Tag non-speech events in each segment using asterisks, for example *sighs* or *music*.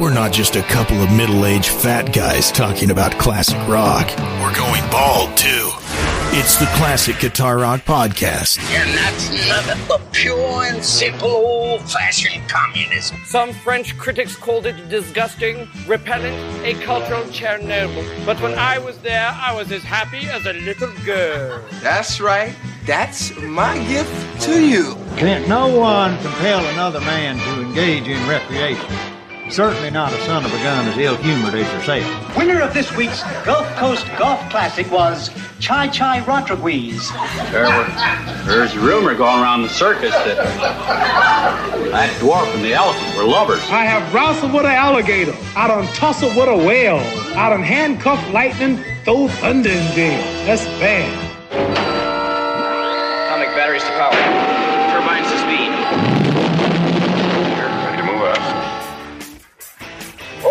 We're not just a couple of middle aged fat guys talking about classic rock. We're going bald, too. It's the Classic Guitar Rock Podcast. And that's nothing but pure and simple old fashioned communism. Some French critics called it disgusting, repellent, a cultural Chernobyl. But when I was there, I was as happy as a little girl. That's right. That's my gift to you. Can't no one compel another man to engage in recreation. Certainly not a son of a gun as ill-humored as yourself. Winner of this week's Gulf Coast Golf Classic was Chi Chi Rodriguez. There were, there's a rumor going around the circus that that dwarf and the elephant were lovers. I have wrestled with an alligator. I done tussled with a whale. I done handcuffed lightning, throw thunder in jail. That's bad. Atomic batteries to power.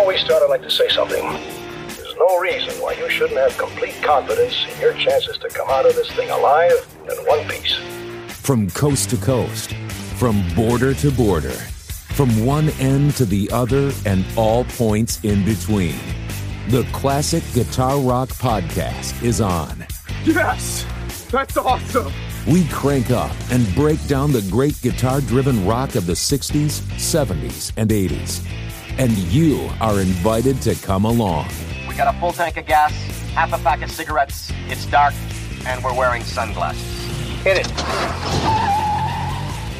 Before we start, I'd like to say something. There's no reason why you shouldn't have complete confidence in your chances to come out of this thing alive and in one piece. From coast to coast, from border to border, from one end to the other, and all points in between. The Classic Guitar Rock Podcast is on. Yes! That's awesome! We crank up and break down the great guitar driven rock of the 60s, 70s, and 80s. And you are invited to come along. We got a full tank of gas, half a pack of cigarettes, it's dark, and we're wearing sunglasses. Hit it.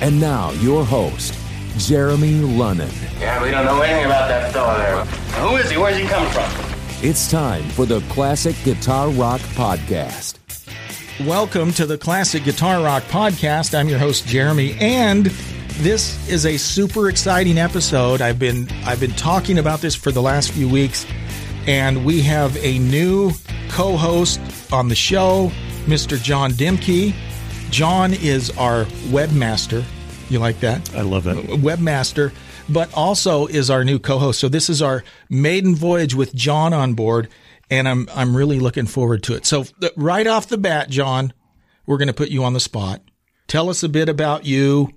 And now, your host, Jeremy Lunnan. Yeah, we don't know anything about that fella there. Who is he? Where's he coming from? It's time for the Classic Guitar Rock Podcast. Welcome to the Classic Guitar Rock Podcast. I'm your host Jeremy and this is a super exciting episode. I've been I've been talking about this for the last few weeks and we have a new co-host on the show, Mr. John Dimke. John is our webmaster. You like that? I love that. Webmaster, but also is our new co-host. So this is our maiden voyage with John on board and I'm I'm really looking forward to it. So right off the bat, John, we're going to put you on the spot. Tell us a bit about you,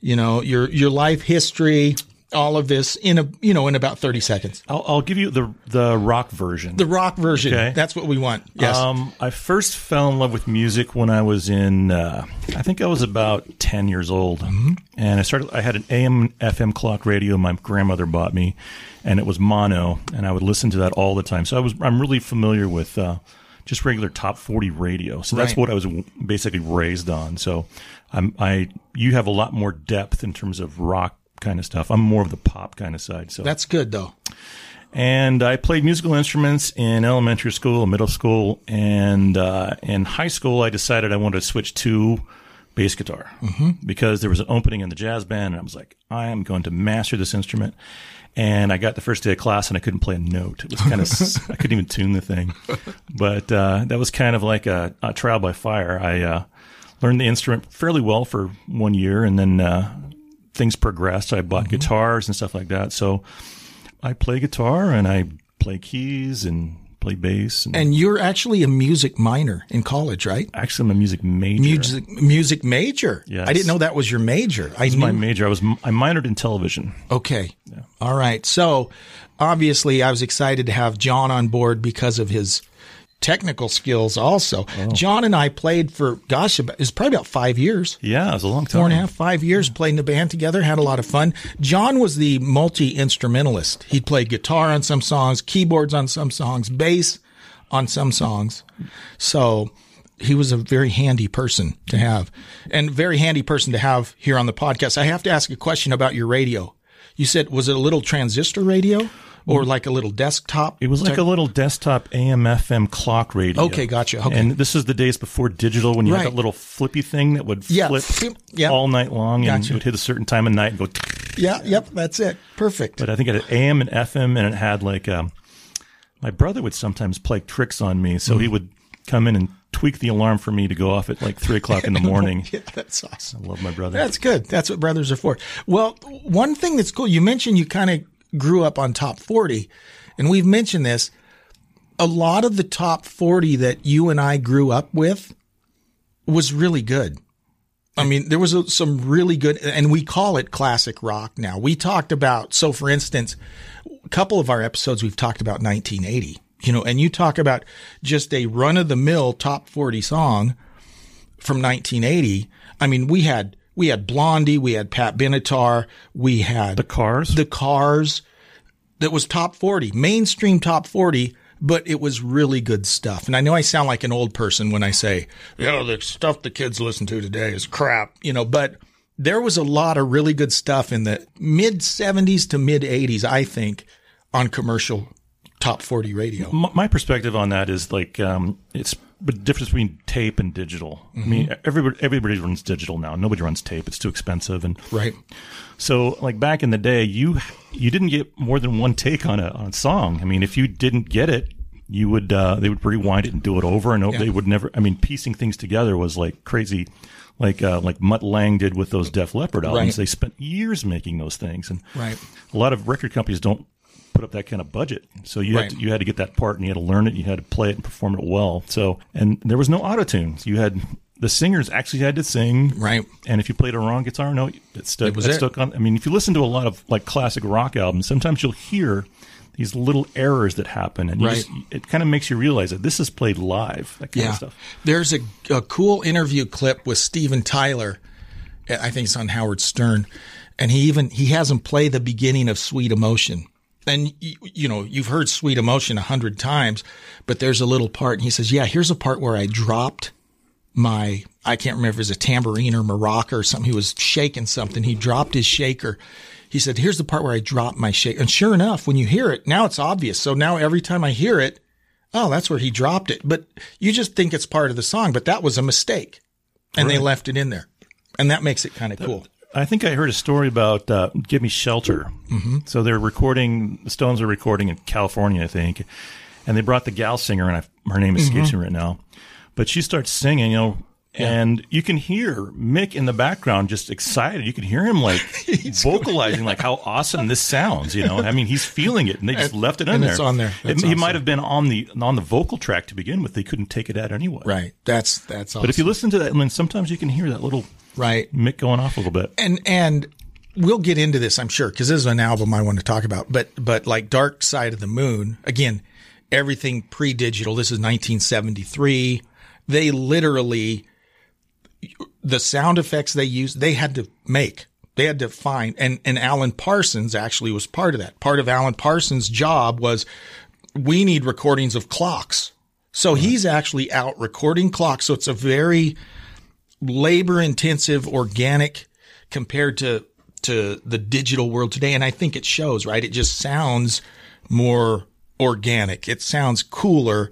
you know, your your life history, all of this in a you know in about 30 seconds. I'll, I'll give you the the rock version. The rock version. Okay. That's what we want. Yes. Um, I first fell in love with music when I was in, uh, I think I was about 10 years old. Mm-hmm. And I started, I had an AM FM clock radio my grandmother bought me, and it was mono, and I would listen to that all the time. So I was, I'm really familiar with, uh, just regular top 40 radio. So that's Right. what I was basically raised on. So I'm, I, you have a lot more depth in terms of rock kind of stuff. I'm more of the pop kind of side. So That's good though. and I played musical instruments in elementary school, middle school, and uh, in high school. I decided I wanted to switch to bass guitar because there was an opening in the jazz band, and I was like, I am going to master this instrument. And I got the first day of class, and I couldn't play a note. It was kind of *laughs* I couldn't even tune the thing, but uh, that was kind of like a, a trial by fire. I uh, learned the instrument fairly well for one year, and then uh, things progressed. I bought guitars and stuff like that. So I play guitar and I play keys and play bass. And, And you're actually a music minor in college, right? actually, I'm a music major. Music music major. Yes. I didn't know that was your major. I knew my major. I was I minored in television. Okay. All right. So obviously I was excited to have John on board because of his technical skills also. Oh. John and I played for, gosh, about, it's probably about five years. Yeah, it was a long time. Four and a half, five years played in the band together, had a lot of fun. John was the multi instrumentalist. He'd play guitar on some songs, keyboards on some songs, bass on some songs. So he was a very handy person to have and very handy person to have here on the podcast. I have to ask a question about your radio. You said, was it a little transistor radio or like a little desktop? It was like a little desktop AM FM clock radio. Okay, gotcha. Okay. And this is the days before digital when you Right. had that little flippy thing that would Yeah, flip yeah. all night long and Gotcha. it would hit a certain time of night and go. *laughs* Yeah. Yep. That's it. Perfect. But I think it had AM and FM and it had like, um, my brother would sometimes play tricks on me. So Mm-hmm. he would come in and tweak the alarm for me to go off at like three o'clock in the *laughs* morning. yeah, that's awesome. I love my brother. That's good. That's what brothers are for. Well, one thing that's cool, you mentioned you kind of grew up on top 40, and we've mentioned this. A lot of the top 40 that you and I grew up with was really good. I mean, there was a, some really good, and we call it classic rock now. We talked about, so for instance, a couple of our episodes we've talked about 1980, you know, and you talk about just a run of the mill top 40 song from 1980. I mean, we had we had Blondie, we had Pat Benatar, we had the Cars, the Cars. That was top 40, mainstream top 40, but it was really good stuff. And I know I sound like an old person when I say, you know, the stuff the kids listen to today is crap, you know, but there was a lot of really good stuff in the mid 70s to mid 80s, I think, on commercial top 40 radio. My, my perspective on that is like um, it's the difference between tape and digital. I mean, everybody everybody runs digital now. Nobody runs tape. It's too expensive. And Right. so, like back in the day, you you didn't get more than one take on a on a song. I mean, if you didn't get it, you would uh, they would rewind it and do it over and over. Yeah. They would never. I mean, piecing things together was like crazy. Like uh, like Mutt Lange did with those Def Leppard albums. Right. They spent years making those things, and Right. a lot of record companies don't put up that kind of budget. So you Right. had to, you had to get that part and you had to learn it. You had to play it and perform it well. So and there was no auto tunes. You had the singers actually had to sing. Right. And if you played a wrong guitar note, it stuck. It was it stuck on. I mean, if you listen to a lot of like classic rock albums, sometimes you'll hear these little errors that happen, and you Right. just, it kind of makes you realize that this is played live. That kind yeah. of stuff. There's a, a cool interview clip with Steven Tyler. I think it's on Howard Stern. And he even, he has him play the beginning of Sweet Emotion. And you, you know, you've heard Sweet Emotion a hundred times, but there's a little part and he says, yeah, here's a part where I dropped my, I can't remember if it was a tambourine or maraca or something. He was shaking something. He dropped his shaker. He said, here's the part where I dropped my shaker. And sure enough, when you hear it, now it's obvious. So now every time I hear it, oh, that's where he dropped it. But you just think it's part of the song, but that was a mistake. And they left it in there. And that makes it kind of cool. I think I heard a story about uh, "Give Me Shelter." Mm-hmm. So they're recording. The Stones are recording in California, I think, and they brought the gal singer, and I, her name escapes Mhm. me right now, but she starts singing, you know. And you can hear Mick in the background just excited. You can hear him like *laughs* vocalizing like how *laughs* awesome this sounds. You know, I mean, he's feeling it, and they just And- left it in and there. it's on there. It- That's he might have been on the on the vocal track to begin with. They couldn't take it out anyway. Right. That's that's awesome. But if you listen to that, I mean, sometimes you can hear that little right Mick going off a little bit. and and we'll get into this, I'm sure, because this is an album I want to talk about. But but like Dark Side of the Moon, again, everything pre-digital. This is 1973. They literally the sound effects they used, they had to make. They had to find, and, and Alan Parsons actually was part of that. Part of Alan Parsons' job was we need recordings of clocks. So he's actually out recording clocks. So it's a very labor intensive, organic compared to, to the digital world today. And I think it shows, right? It just sounds more organic. It sounds cooler,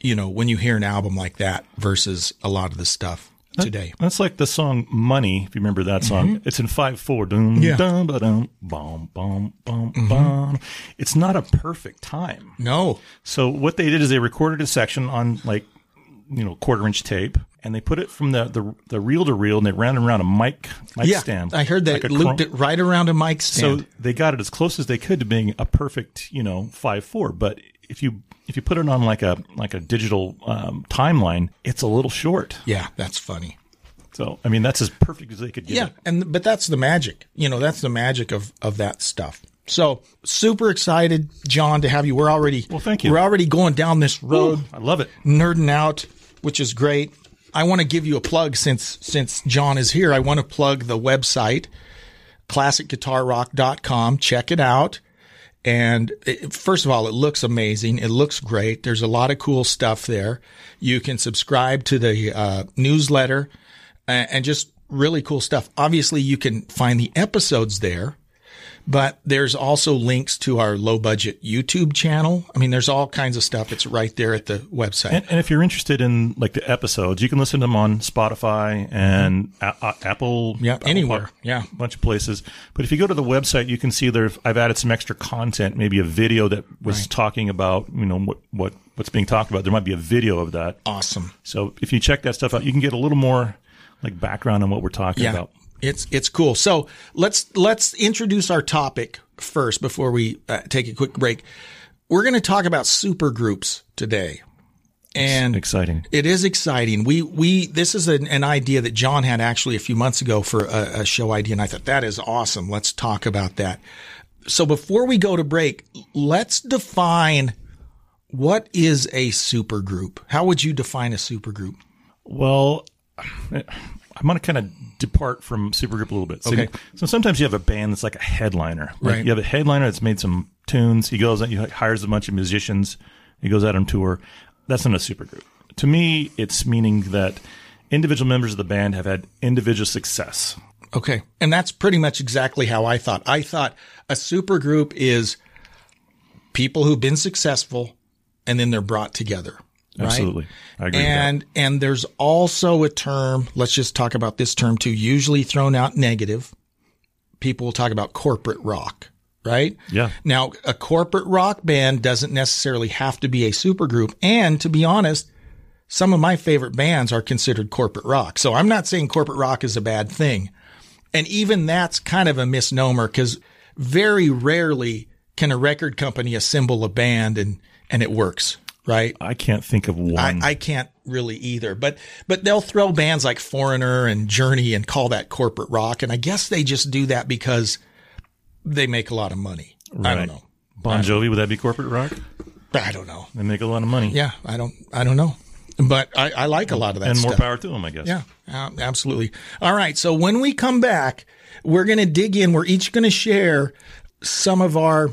you know, when you hear an album like that versus a lot of the stuff today. That's like the song "Money." If you remember that song, it's in five four. Dum, Mm-hmm. Yeah. dum, ba, dum, bum, bum, bum, Mhm. bum. It's not a perfect time. No. So what they did is they recorded a section on like you know quarter inch tape, and they put it from the the, the reel to reel, and they ran it around a mic mic yeah, stand. I heard that like looped it right around a mic stand. So they got it as close as they could to being a perfect, you know, five four. But if you if you put it on like a like a digital um, timeline, it's a little short. yeah, that's funny. So I mean, that's as perfect as they could get. Yeah, it. and but that's the magic. You know, that's the magic of of that stuff. So super excited, John, to have you. We're already well, thank you. We're already going down this road. I love it. Nerding out, which is great. I want to give you a plug since since John is here. I want to plug the website classicguitarrock.com. Check it out. And it, first of all, it looks amazing. It looks great. There's a lot of cool stuff there. You can subscribe to the uh, newsletter and, and just really cool stuff. Obviously, you can find the episodes there, but there's also links to our low budget YouTube channel. I mean, there's all kinds of stuff. It's right there at the website. And, and if you're interested in like the episodes, you can listen to them on Spotify and mm-hmm. a- a- Apple. Yeah, Apple anywhere. Yeah. a bunch of places. But if you go to the website, you can see there. I've added some extra content, maybe a video that was Right. talking about you know what what what's being talked about. There might be a video of that. Awesome. So if you check that stuff out, you can get a little more like background on what we're talking yeah, about. It's it's cool. So let's let's introduce our topic first before we uh, take a quick break. We're going to talk about super groups today, and exciting. It is exciting. We we this is an, an idea that John had actually a few months ago for a, a show idea, and I thought that is awesome. Let's talk about that. So before we go to break, let's define what is a supergroup. How would you define a supergroup? Well, I'm going to kind of depart from supergroup a little bit. So, Okay. so sometimes you have a band that's like a headliner. Like Right. You have a headliner that's made some tunes. He goes out, he hires a bunch of musicians. He goes out on tour. That's not a supergroup. To me, it's meaning that individual members of the band have had individual success. Okay. And that's pretty much exactly how I thought. I thought a supergroup is people who've been successful and then they're brought together. Right? Absolutely. I agree And and there's also a term, let's just talk about this term too, usually thrown out negative. People will talk about corporate rock, right? Yeah. Now, a corporate rock band doesn't necessarily have to be a supergroup. And to be honest, some of my favorite bands are considered corporate rock. So I'm not saying corporate rock is a bad thing. And even that's kind of a misnomer because very rarely can a record company assemble a band and, and it works, right? I can't think of one. I, I can't really either, but, but they'll throw bands like Foreigner and Journey and call that corporate rock. And I guess they just do that because they make a lot of money. I don't know. Bon Jovi, would that be corporate rock? I don't know. They make a lot of money. Yeah. I don't, I don't know, but I, I like a lot of that and more stuff. power to them, I guess. Yeah, uh, absolutely. All right. So when we come back, we're going to dig in. We're each going to share some of our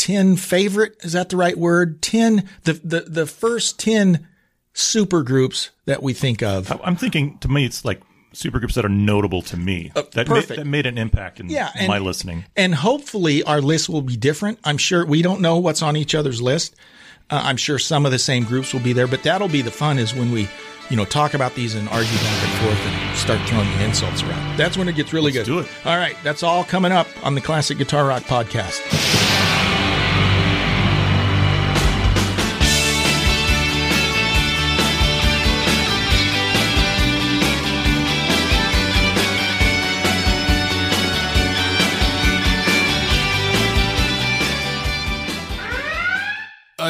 10 favorite. Is that the right word? 10, the, the, the first 10 super groups that we think of. I'm thinking to me, it's like supergroups that are notable to me that, made, Uh, that made an impact in Yeah, and- my listening. And hopefully our list will be different. I'm sure we don't know what's on each other's list. Uh, I'm sure some of the same groups will be there, but that'll be the fun is when we, you know, talk about these and argue back and forth and start throwing the insults around. That's when it gets really Let's good. do it. All right. That's all coming up on the Classic Guitar Rock podcast.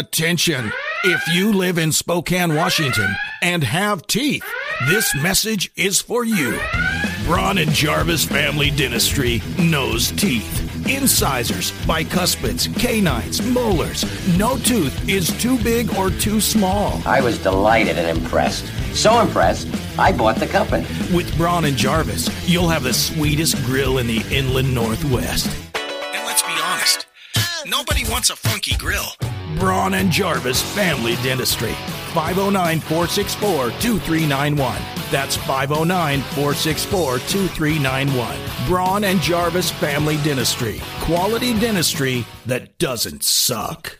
Attention! If you live in Spokane, Washington and have teeth, this message is for you. Braun and Jarvis Family Dentistry knows teeth. Incisors, bicuspids, canines, molars. No tooth is too big or too small. I was delighted and impressed. So impressed, I bought the company. With Braun and Jarvis, you'll have the sweetest grill in the inland northwest. And let's be honest, nobody wants a funky grill. Braun and Jarvis Family Dentistry. 509 464 2391. That's 509 464 2391. Braun and Jarvis Family Dentistry. Quality dentistry that doesn't suck.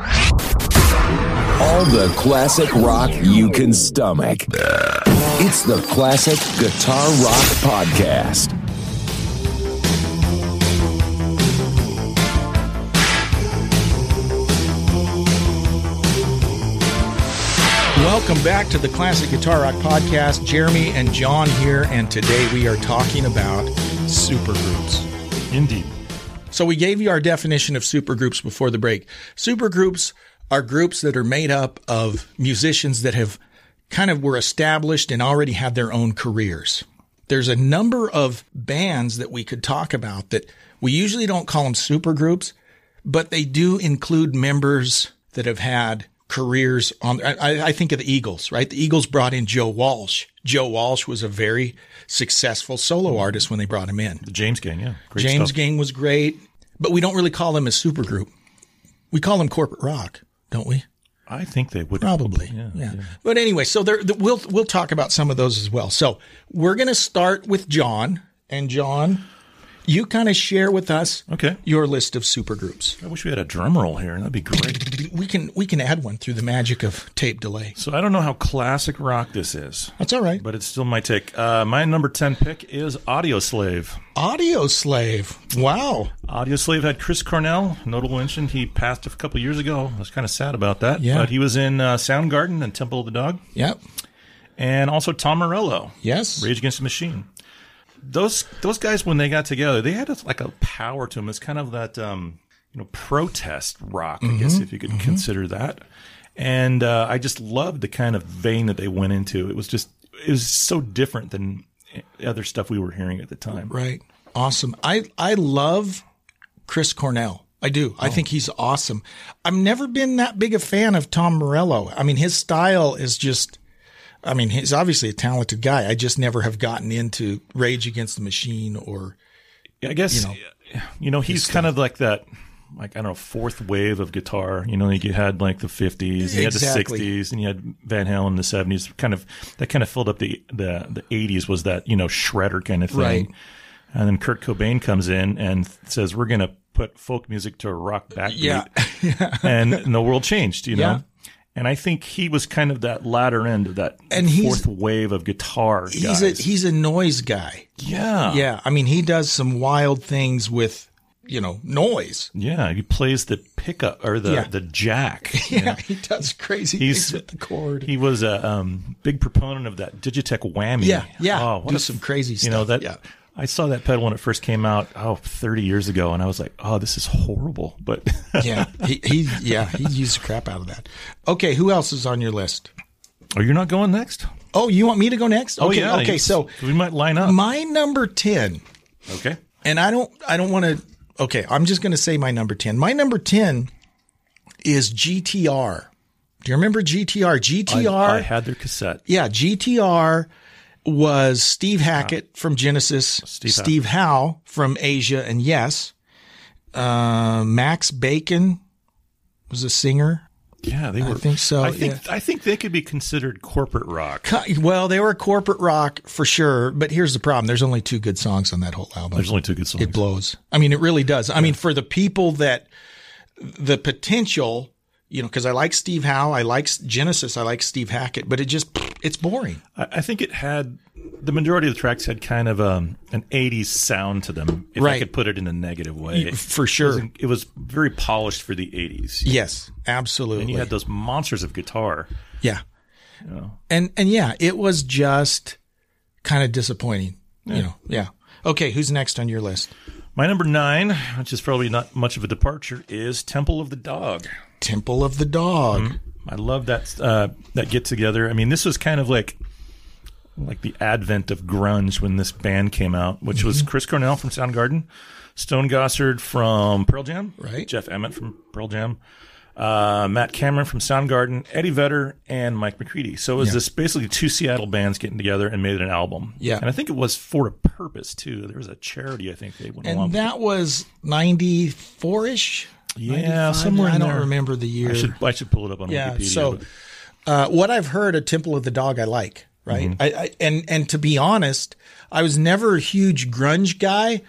All the classic rock you can stomach. It's the Classic Guitar Rock Podcast. Welcome back to the Classic Guitar Rock Podcast. Jeremy and John here, and today we are talking about supergroups. Indeed. So we gave you our definition of supergroups before the break. Supergroups are groups that are made up of musicians that have kind of were established and already had their own careers. There's a number of bands that we could talk about that we usually don't call them supergroups, but they do include members that have had careers on. I, I think of the Eagles, right? The Eagles brought in Joe Walsh. Joe Walsh was a very successful solo artist when they brought him in. The James Gang, yeah. Great James stuff. Gang was great, but we don't really call them a supergroup. We call them corporate rock, don't we? I think they would Probably, Yeah, yeah. But anyway, so there, we'll we'll talk about some of those as well. So we're going to start with John, and John, You kind of share with us Okay. your list of supergroups. I wish we had a drum roll here. And that'd be great. We can we can add one through the magic of tape delay. So I don't know how classic rock this is. That's all right. But it's still my take. Uh, my number 10 pick is Audioslave. Audio Slave. Wow. Audioslave had Chris Cornell, notable mention. He passed a couple years ago. I was kind of sad about that. Yeah. But he was in uh, Soundgarden and Temple of the Dog. Yep. And also Tom Morello. Yes. Rage Against the Machine. Those those guys when they got together, they had a, like a power to them. It's kind of that um, you know protest rock, I guess Mhm. if you could consider that. And uh, I just loved the kind of vein that they went into. It was just it was so different than other stuff we were hearing at the time. Right. Awesome. I I love Chris Cornell. I do. I think he's awesome. I've never been that big a fan of Tom Morello. I mean, his style is just I mean, he's obviously a talented guy. I just never have gotten into Rage Against the Machine or I guess you know, you know, he's kind of like that like I don't know fourth wave of guitar. You know, like you had like the fifties, you had the sixties, and you had Van Halen in the seventies. Kind of that kind of filled up the the the eighties was that you know shredder kind of thing. Right. And then Kurt Cobain comes in and says, "We're going to put folk music to a rock backbeat," Yeah. and, *laughs* and the world changed. You know. Yeah. And I think he was kind of that latter end of that And fourth wave of guitar. he's guys. a he's a noise guy. Yeah. Yeah. I mean, he does some wild things with, you know, noise. Yeah, he plays the pickup or the Yeah. the jack. *laughs* Yeah, know? he does crazy He's things with the chord. He was a um, big proponent of that Digitech whammy. Yeah, yeah. Oh, Do some crazy You know stuff, that. yeah. I saw that pedal when it first came out. Oh, 30 years ago, and I was like, "Oh, this is horrible." But *laughs* yeah, he, he yeah he used the crap out of that. Okay, who else is on your list? Oh, you're not going next? Oh, you want me to go next? Oh, Okay, yeah, okay. you- So we might line up. my number ten, Okay. and I don't I don't want to. Okay, I'm just going to say my number ten. My number ten is GTR. Do you remember GTR? GTR. I, I had their cassette. Yeah, GTR was Steve Hackett from Genesis, Steve Howe. Steve Howe from Asia and Yes, uh, Max Bacon was a singer. Yeah, they I were. think so, I think yeah. I think they could be considered corporate rock. Well, they were corporate rock for sure, but here's the problem: there's only two good songs on that whole album. There's only two good songs. It blows. I mean, it really does. I mean, for the people that the potential, you know, because I like Steve Howe, I like Genesis, I like Steve Hackett, but it just it's boring. I, I think it had the majority of the tracks had kind of um, an '80s sound to them, if I could put it in a negative way. For sure. it was, it was very polished for the '80s. Yes, absolutely. and you had those monsters of guitar. Yeah. You know. And and yeah, it was just kind of disappointing. Yeah. You know. Yeah. Okay, who's next on your list? My number nine, which is probably not much of a departure, is Temple of the Dog. Temple of the Dog. I love that uh, that get together. I mean, this was kind of like like the advent of grunge when this band came out, which was Mm-hmm. Chris Cornell from Soundgarden, Stone Gossard from Pearl Jam, Right. Jeff Ament from Pearl Jam, uh, Matt Cameron from Soundgarden, Eddie Vedder, and Mike McCready. So it was Yeah. this basically two Seattle bands getting together and made an album. Yeah. and I think it was for a purpose too. There was a charity I think they went along. And with. that was 94 ish? Yeah, somewhere I don't there. remember the year. I should I should pull it up on yeah. Wikipedia. So, uh, what I've heard a Temple of the Dog, I like. Right. Mm-hmm. I, I and and to be honest, I was never a huge grunge guy.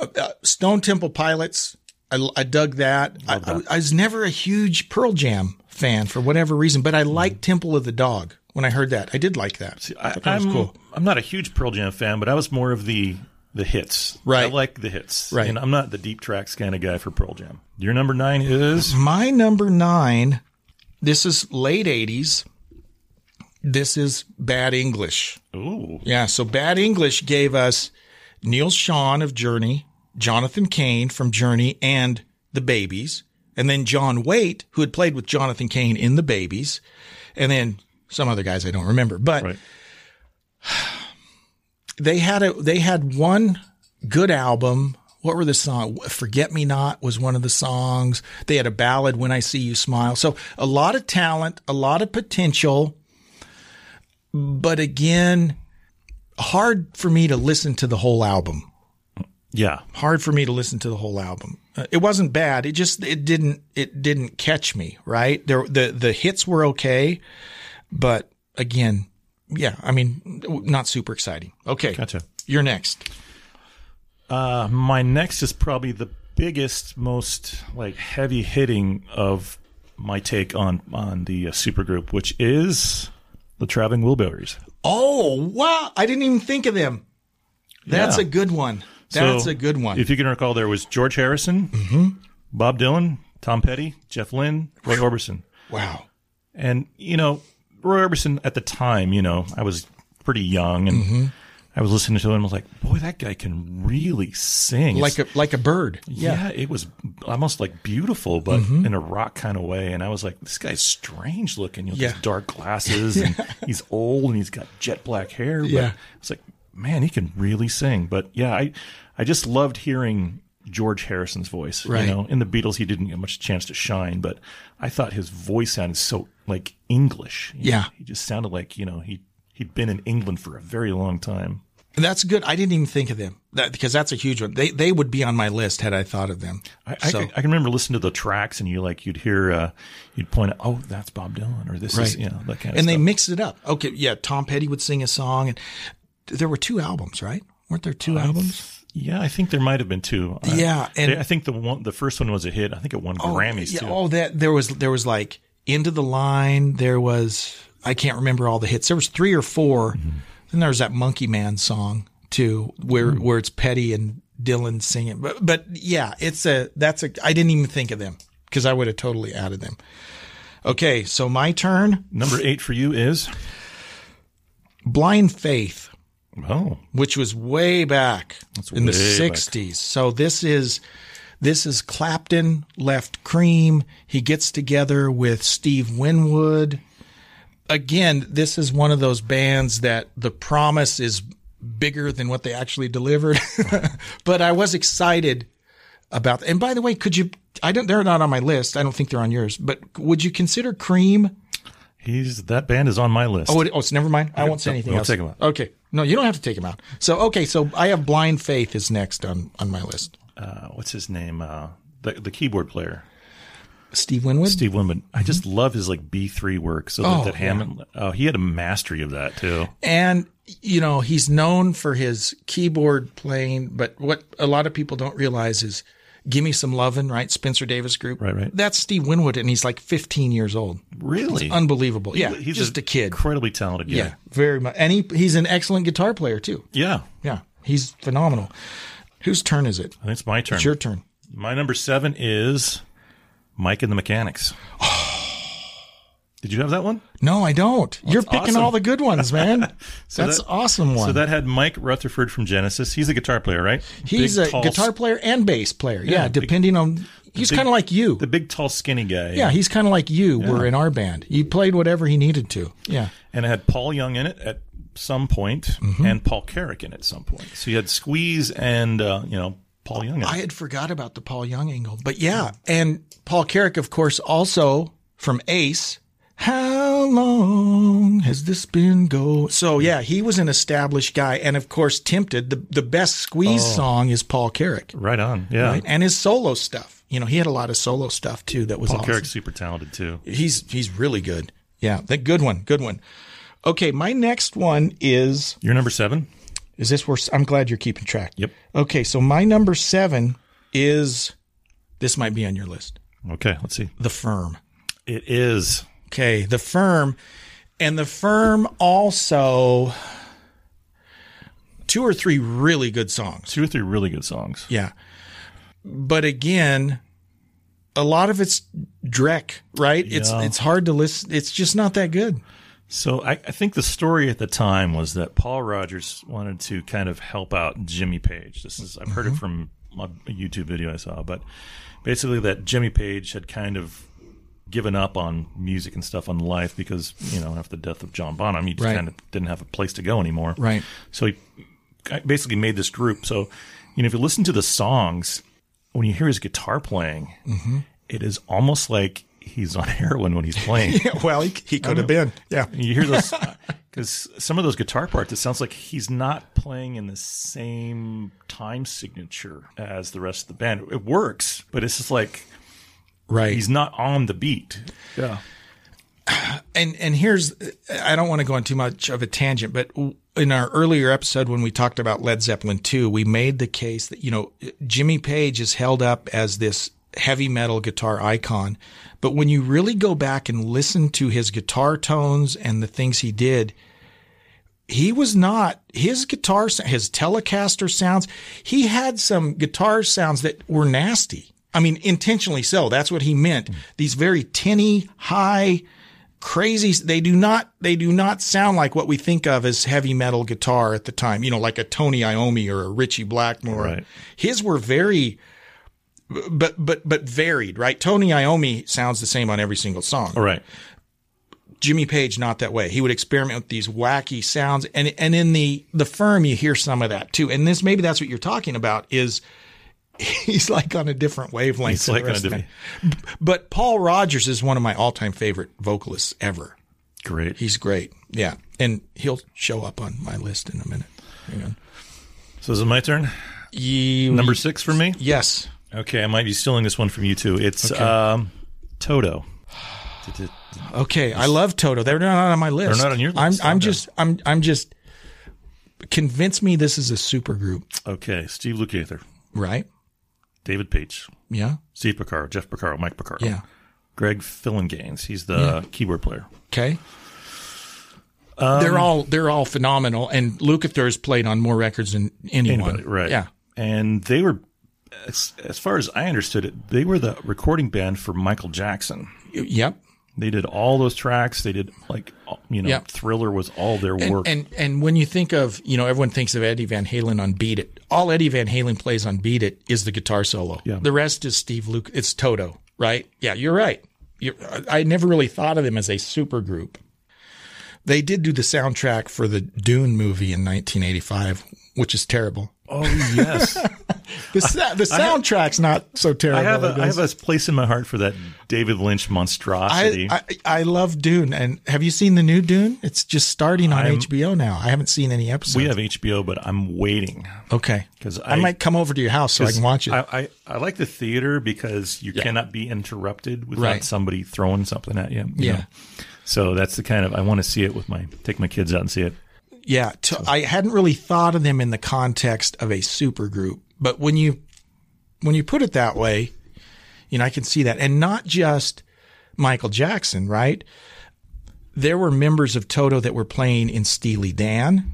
Uh, uh, Stone Temple Pilots, I, I dug that. I, I, was never a huge Pearl Jam fan for whatever reason, but I liked Temple of the Dog. When I heard that, I did like that. Mm-hmm. I, that I'm, cool. I'm not a huge Pearl Jam fan, but I was more of the the hits. Right. I like the hits. Right. And I'm not the deep tracks kind of guy for Pearl Jam. Your number nine is My number nine, this is late 80s. This is Bad English. Ooh. Yeah, so Bad English gave us Neal Schon of Journey, Jonathan Cain from Journey and the Babys, and then John Waite, who had played with Jonathan Cain in the Babys, and then some other guys I don't remember. But Right. They had a they had one good album. What were the songs? Forget Me Not was one of the songs. They had a ballad, When I See You Smile. So a lot of talent, a lot of potential. But again, hard for me to listen to the whole album. yeah. Hard for me to listen to the whole album. Uh, it wasn't bad. It just it didn't it didn't catch me, right? There the the hits were okay, but again, yeah, I mean, not super exciting. Okay. Gotcha. You're next. Uh, my next is probably the biggest, most like heavy hitting of my take on on the uh, supergroup, which is the Traveling Wilburys. Oh wow! I didn't even think of them. That's Yeah. a good one. That's So, a good one. If you can recall, there was George Harrison, Bob Dylan, Tom Petty, Jeff Lynne, Roy Orbison. Wow. And, you know, Roy Orbison at the time, you know, I was pretty young and Mhm. I was listening to him and was like, boy, that guy can really sing. like a like a bird. yeah. it was almost like beautiful, but Mhm. in a rock kind of way. And I was like, this guy's strange looking. You know, Yeah. these dark glasses *laughs* and he's old and he's got jet black hair. But Yeah. It's like, man, he can really sing. But yeah, I, I just loved hearing George Harrison's voice. Right. You know, in the Beatles, he didn't get much chance to shine, but I thought his voice sounded so like English. You know, Yeah. he just sounded like, you know, he, he'd been in England for a very long time. That's good. I didn't even think of them that, because that's a huge one. They they would be on my list had I thought of them. I, I, So- can, I can remember listening to the tracks and you like, you'd hear, uh, you'd point out, oh, that's Bob Dylan or this is, you know, that kind of and they mixed it up. Okay, yeah. Tom Petty would sing a song, and there were two albums, right? Weren't there two albums? Yeah, I think there might have been two. Yeah, and- I think the one, the first one was a hit. I think it won Grammys yeah, too. Oh, that there was there was like End of the Line. There was I can't remember all the hits. There was three or 4 Mm-hmm. Then there was that Monkey Man song too, where Mm-hmm. where it's Petty and Dylan singing. But but yeah, it's a that's a I didn't even think of them because I would have totally added them. Okay, so my turn. Number eight for you is Blind Faith. Oh, which was way back in the way back. '60s. So this is this is Clapton left Cream. He gets together with Steve Winwood. Again, this is one of those bands that the promise is bigger than what they actually delivered. *laughs* but I was excited about. And by the way, could you? I don't. They're not on my list. I don't think they're on yours. But would you consider Cream? He's that band is on my list. Oh, it, oh, so never mind. I won't say anything else. take 'em out. Okay. No, you don't have to take him out. So, okay. So I have Blind Faith is next on, on my list. uh, what's his name? Uh, the the keyboard player, Steve Winwood. Steve Winwood. I just love his like B three work. So Oh, that, that Hammond, oh, he had a mastery of that too. And, you know, he's known for his keyboard playing, but what a lot of people don't realize is Gimme Some Lovin', right? Spencer Davis group. Right, right. That's Steve Winwood, and he's like 15 years old. Really? It's unbelievable. Yeah. he's just a, kid. incredibly talented. guy. Yeah. Very much. And he, he's an excellent guitar player, too. yeah. Yeah. He's phenomenal. Whose turn is it? I think it's my turn. It's your turn. My number seven is Mike and the Mechanics. Oh, Did you have that one? No, I don't. You're picking awesome. all the good ones, *laughs* man. So That's that- awesome one. So that had Mike Rutherford from Genesis. He's a guitar player, right? He's Big, a tall, guitar player and bass player. Yeah, Yeah, big- depending on. He's kind of like you. The big, tall, skinny guy. yeah, he's kind of like you. Yeah. Were in our band. He played whatever he needed to. Yeah. and it had Paul Young in it at some point, Mm-hmm. and Paul Carrack in it at some point. So you had Squeeze and uh, you know Paul Young. In it. I had forgot about the Paul Young angle, but yeah, and Paul Carrack, of course, also from Ace. How long has this been go? So yeah, he was an established guy, and of course, Tempted. The the best Squeeze Oh. song is Paul Carrack, right on. Yeah. right? And his solo stuff. You know, he had a lot of solo stuff too. That was Paul awesome. Carrack's super talented too. He's he's really good. Yeah, that good one, good one. Okay, my next one is You're number seven. is this where I'm glad you're keeping track. Yep. Okay, so my number seven is this might be on your list. Okay, let's see. The Firm. It is. Okay, The Firm, and The Firm also two or three really good songs. Two or three really good songs. Yeah, but again, a lot of it's Drek, right? It's Yeah. it's hard to listen. It's just not that good. So I, I think the story at the time was that Paul Rodgers wanted to kind of help out Jimmy Page. This is I've heard Mm-hmm. it from a YouTube video I saw, but basically that Jimmy Page had kind of given up on music and stuff on life because you know after the death of John Bonham, he just Right. kind of didn't have a place to go anymore. Right. So he basically made this group. So you know if you listen to the songs, when you hear his guitar playing, Mm-hmm. it is almost like he's on *laughs* heroin when he's playing. Yeah, well, he, he could have been. Yeah. You hear those *laughs* because some of those guitar parts, it sounds like he's not playing in the same time signature as the rest of the band. It works, but it's just like Right. he's not on the beat. Yeah. and and here's I don't want to go on too much of a tangent, but in our earlier episode when we talked about Led Zeppelin 2, we made the case that, you know, Jimmy Page is held up as this heavy metal guitar icon. But when you really go back and listen to his guitar tones and the things he did, he was not his guitar, his Telecaster sounds. He had some guitar sounds that were nasty. I mean, intentionally so. That's what he meant. These very tinny, high, crazy. They do not, they do not sound like what we think of as heavy metal guitar at the time, you know, like a Tony Iommi or a Ritchie Blackmore. Right. His were very, but, but, but varied, right? Tony Iommi sounds the same on every single song. Right. Jimmy Page, not that way. He would experiment with these wacky sounds. And, and in the, the firm, you hear some of that too. And this, maybe that's what you're talking about is, *laughs* he's like on a different wavelength. He's like on a different. But Paul Rodgers is one of my all-time favorite vocalists ever. Great. He's great. Yeah, and he'll show up on my list in a minute. Hang on. So is it my turn? You, Number six for me. Yes. Okay, I might be stealing this one from you too. It's Okay. um, Toto. Okay, I love Toto. They're not on my list. They're not on your I'm list. I'm just I'm I'm just convince me this is a super group. Okay, Steve Lukather, Right? David Paich, Yeah. Steve Porcaro, Jeff Porcaro, Mike Porcaro. Yeah. Greg Phillinganes. He's the Yeah. keyboard player. Okay. Um, they're all they're all phenomenal, and Lukather's played on more records than anyone. Anybody, right? Yeah. And they were, as, as far as I understood it, they were the recording band for Michael Jackson. Yep. They did all those tracks. They did like you know, Yep. Thriller was all their And, work. and and when you think of you know everyone thinks of Eddie Van Halen on Beat It. All Eddie Van Halen plays on Beat It is the guitar solo. Yeah. The rest is Steve Luke. It's Toto, right? Yeah, you're right. You're, I never really thought of them as a super group. They did do the soundtrack for the Dune movie in 1985, which is terrible. Oh yes, *laughs* The sa- the I have- soundtrack's not so terrible. I have a, I have a place in my heart for that David Lynch monstrosity. I, I, I love Dune. And have you seen the new Dune? It's just starting on I'm- HBO now. I haven't seen any episodes. we have HBO, but I'm waiting Okay. because I, might come over to your house so I can watch it. I, I, I like the theater because you Yeah. cannot be interrupted without Right. somebody throwing something at you. you Yeah. know? So that's the kind of I want to see it with my take my kids out and see it. Yeah. To, I hadn't really thought of them in the context of a supergroup, but when you, when you put it that way, you know, I can see that. And not just Michael Jackson, right? There were members of Toto that were playing in Steely Dan.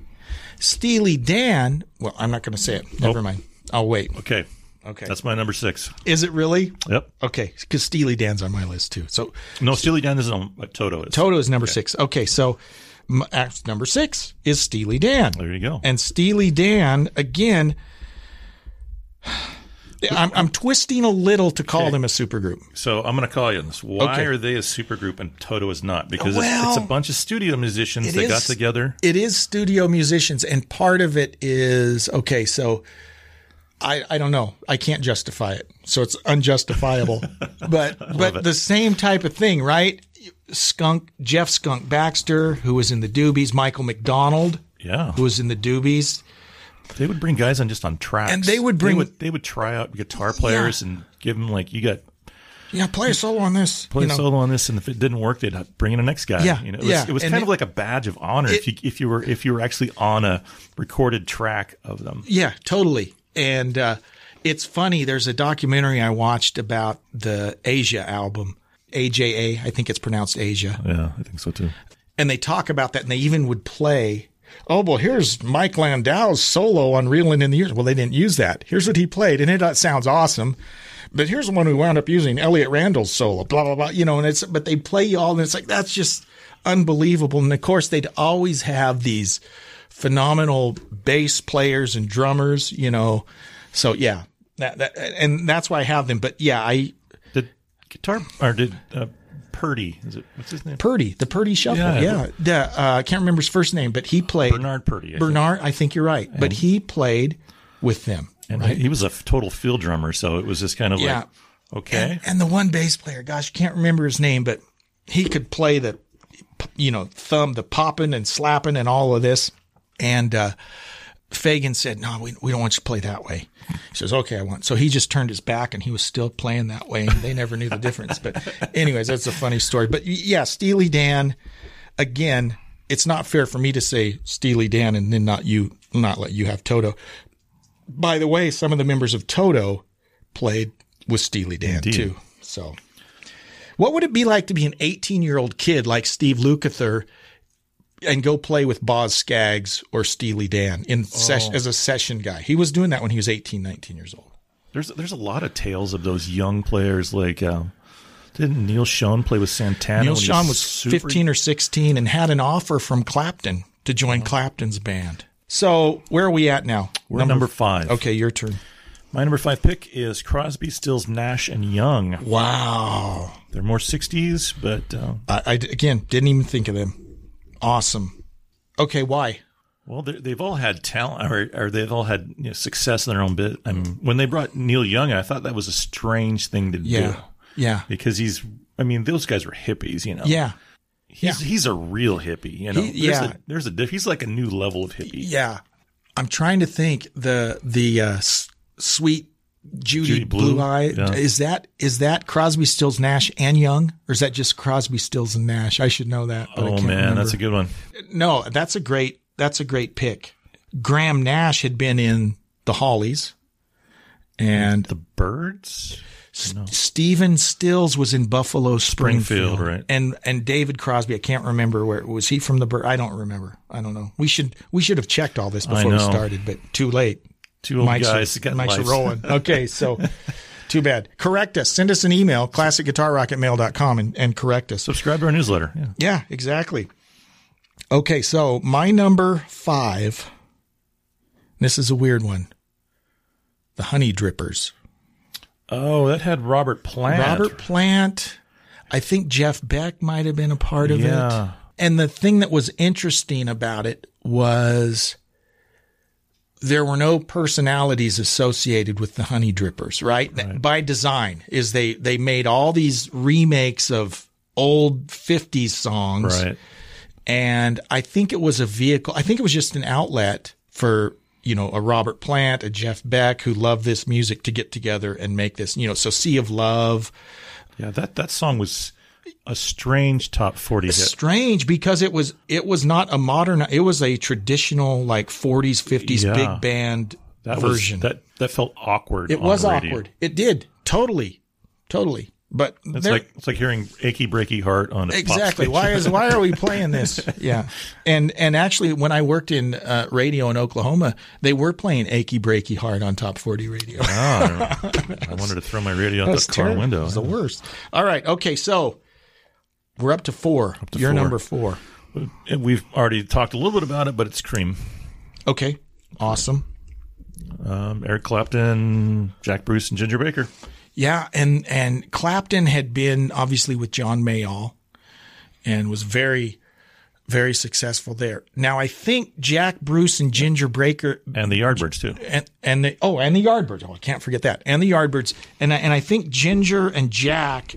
Steely Dan, well, I'm not going to say it. Never mind. I'll wait. Okay. Okay. That's my number six. Is it really? Yep. Okay, because Steely Dan's on my list too. So No, Steely Dan isn't on what Toto is. Toto is number six. Okay, so act- number six is Steely Dan. There you go. And Steely Dan again. I'm, I'm twisting a little to call Okay. them a supergroup. So I'm going to call you on this. Why Okay. are they a supergroup and Toto is not? Because it's, Well, it's a bunch of studio musicians that got together. It is studio musicians, and part of it is okay. So, I I don't know. I can't justify it, so it's unjustifiable. *laughs* but but it. the same type of thing, right? Skunk Jeff Skunk Baxter, who was in the Doobies, Michael McDonald, Yeah. who was in the Doobies. They would bring guys on just on tracks, And they would bring- They would, they would try out guitar players and give them like you got Yeah, play a solo on this. play you a know. solo on this, and if it didn't work, they'd bring in the next guy. Yeah, you know, it was, yeah. it was And kind it- of like a badge of honor if you if you were if you were actually on a recorded track of them. Yeah, totally. And uh, it's funny. There's a documentary I watched about the Asia album, AJA. I think it's pronounced Asia. Yeah, I think so too. And they talk about that, and they even would play. Oh well, here's Mike Landau's solo on "Reeling in the Years." Well, they didn't use that. Here's what he played, and it sounds awesome. But here's the one we wound up using Elliott Randall's solo. Blah blah blah. You know, and it's but they play you all, and it's like that's just unbelievable. And of course, they'd always have these phenomenal bass players and drummers. You know, so yeah, that, that and that's why I have them. But yeah, I guitar or did uh, Purdie? Is it what's his name? Purdie, the Purdie Shuffle. Yeah. Yeah, The, uh, I can't remember his first name, but he played Bernard Purdie. I think. Bernard, I think you're right, but he played with them. and right? he was a total field drummer, so it was just kind of Yeah. like okay. And, and the one bass player, gosh, I can't remember his name, but he could play the, you know, thumb, the popping and slapping and all of this. And uh, Fagen said, "No, we, we don't want you to play that way." He says, "Okay, I want." So he just turned his back, and he was still playing that way, and they never knew the difference. But, *laughs* anyways, that's a funny story. But yeah, Steely Dan, again, it's not fair for me to say Steely Dan and then not you, not let you have Toto. By the way, some of the members of Toto played with Steely Dan Indeed. too. So, what would it be like to be an 18 year old kid like Steve Lukather and go play with Boz Scaggs or Steely Dan in ses- Oh. as a session guy? He was doing that when he was 18, 19 years old. There's there's a lot of tales of those young players. Like, um, didn't Neal Schon play with Santana? Neal Schon was super- 15 or 16 and had an offer from Clapton to join Clapton's band. So where are we at now? We're number five. Okay, your turn. My number five pick is Crosby, Stills, Nash, and Young. Wow. They're more 60s, but uh, I, I again didn't even think of them. Awesome. Okay, why? well, they've all had talent, or, or they've all had you know, success in their own bit. I mean, when they brought Neil Young, I thought that was a strange thing to Yeah. do. Yeah. because he's. I mean, those guys were hippies, you know. Yeah. He's he's a real hippie, you know. He- there's yeah. a, there's a diff- he's like a new level of hippie. Yeah. I'm trying to think the the uh, s- sweet Judy, Judy Blue, Blue, Eye yeah. is that is that Crosby, Stills, Nash, and Young, or is that just Crosby, Stills, and Nash? I should know that. but I Oh man, that's a good one. No, that's a great that's a great pick. Graham Nash had been in the Hollies, and the Byrds. Stephen Stills was in Buffalo Springfield, Springfield, right. And and David Crosby, I can't remember where was he from the Bird. I don't remember. I don't know. We should we should have checked all this before we started, but too late. Two old Mike's guys got Mike's lives. rolling. *laughs* Okay, so too bad. Correct us. Send us an email, classicguitarrock at mail.com and, and correct us. Subscribe to our newsletter. Yeah. Yeah, exactly. Okay, so my number five. This is a weird one. The Honeydrippers. Oh, that had Robert Plant. Robert Plant. I think Jeff Beck might have been a part of Yeah. it. And the thing that was interesting about it was there were no personalities associated with the Honeydrippers, right? By design is they they made all these remakes of old 50s songs. Right. And I think it was a vehicle. I think it was just an outlet for, you know, a Robert Plant, a Jeff Beck who loved this music to get together and make this, you know, so Sea of Love. Yeah, that that song was a strange top 40 hit. Strange because it was it was not a modern it was a traditional like 40s 50s Yeah. big band That version. was that that felt awkward. it on was the radio. awkward. It did. Totally. Totally. But It's like it's like hearing "Achy Breaky Heart" on a exactly why is why are we playing this *laughs* yeah and and actually when i worked in uh, radio in oklahoma they were playing achy breaky heart on top 40 radio Ah, I *laughs* wanted to throw my radio out the car terrible. window. It was the worst all right okay so we're up to four to you're four. number four We've already talked a little bit about it, but it's Cream. okay awesome Um, Eric Clapton, Jack Bruce, and Ginger Baker. Yeah, and and Clapton had been obviously with John Mayall and was very very successful there. Now I think Jack Bruce and Ginger Baker And the Yardbirds too. and and the oh and the Yardbirds. Oh, I can't forget that. And the Yardbirds. And I, and I think Ginger and Jack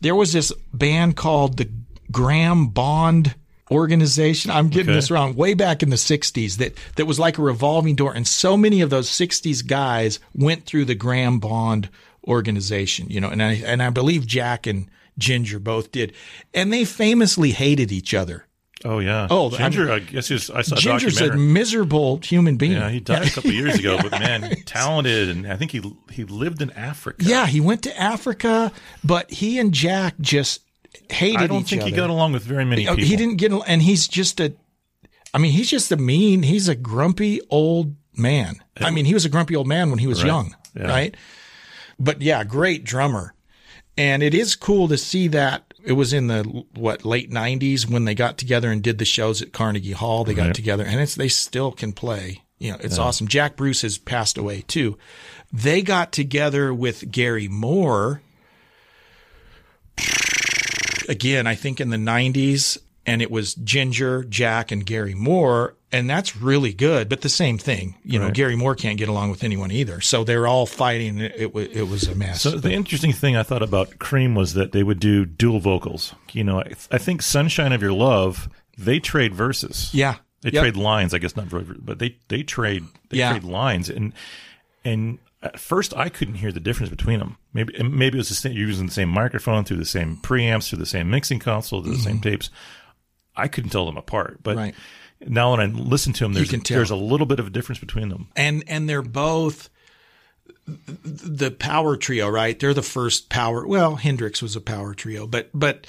there was this band called the Graham Bond organization. I'm getting Okay. this wrong. Way back in the 60s that that was like a revolving door and so many of those 60s guys went through the Graham Bond organization, you know. And I and I believe Jack and Ginger both did. And they famously hated each other. Oh yeah. Oh, Ginger. I'm- I guess he's, I saw Ginger's a documentary. miserable human being. yeah, he died a couple years ago, but *laughs* man, talented, and I think he he lived in Africa. Yeah, he went to Africa, but he and Jack just hated I don't think he got along with very many Oh, people. He didn't get, and he's just a. I mean, he's just a mean. He's a grumpy old man. I mean, he was a grumpy old man when he was Right. young, Yeah. right? But yeah, great drummer, and it is cool to see that. It was in the what late '90s when they got together and did the shows at Carnegie Hall. They got Right. together, and it's they still can play. You know, it's Yeah. awesome. Jack Bruce has passed away too. They got together with Gary Moore again, I think in the 90s, and it was Ginger, Jack, and Gary Moore, and that's really good. But the same thing, you know, Gary Moore can't get along with anyone either. So they're all fighting. It, it, was- it was a mess. So the interesting thing I thought about Cream was that they would do dual vocals. You know, I, I think "Sunshine of Your Love" they trade verses. Yeah. they Yep. trade lines. I guess not, but they they trade they Yeah. trade lines. And and at first I couldn't hear the difference between them. Maybe maybe it was the same, you're using the same microphone through the same preamps through the same mixing console through the same Mm-hmm. tapes. I couldn't tell them apart. But Right. Now when I listen to them, there's there's a little bit of a difference between them. and and they're both the power trio, right? They're the first power. Well, Hendrix was a power trio, but but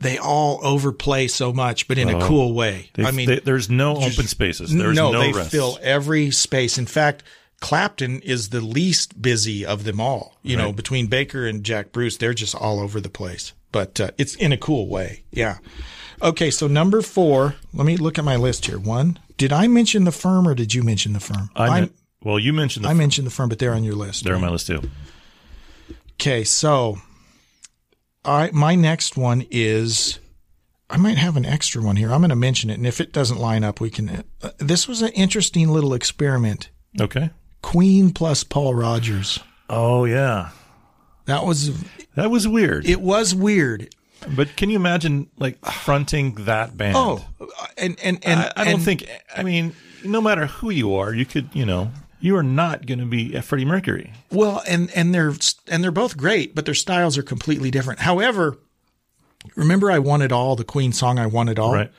they all overplay so much, but in a Oh. cool way. I mean, they- there's no open spaces. There's no, no they rest. fill every space. In fact, Clapton is the least busy of them all. You know, between Baker and Jack Bruce, they're just all over the place. But uh, it's in a cool way. Yeah. Okay, so number four. Let me look at my list here. One. Did I mention the firm or did you mention the firm? I well, you mentioned the I mentioned the firm, but they're on your list. they're on my list too. Okay, so I my next one is I might have an extra one here. I'm going to mention it, and if it doesn't line up, we can. Uh, this was an interesting little experiment. Okay. Queen plus Paul Rodgers. Oh yeah, that was that was weird. It was weird. But can you imagine like fronting that band? Oh, and and and I, I don't and- think. I mean, no matter who you are, you could, you know, you are not going to be Freddie Mercury. Well, and and they're and they're both great, but their styles are completely different. However, remember I wanted all the Queen song I wanted all. Right.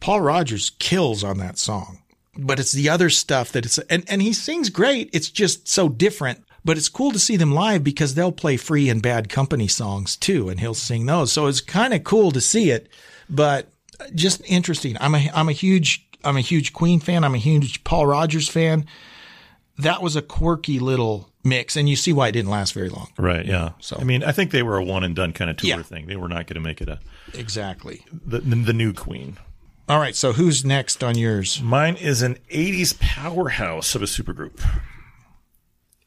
Paul Rodgers kills on that song, but it's the other stuff that it's and and he sings great. It's just so different. But it's cool to see them live because they'll play free and bad company songs too, and he'll sing those. So it's kind of cool to see it, but just interesting. I'm a I'm a huge I'm a huge Queen fan. I'm a huge Paul Rodgers fan. That was a quirky little mix, and you see why it didn't last very long. Right. Yeah. So- I mean, I think they were a one and done kind of tour Yeah. thing. They were not going to make it a Exactly. the, the the new Queen. All right. So who's next on yours? Mine is an '80s powerhouse of a supergroup.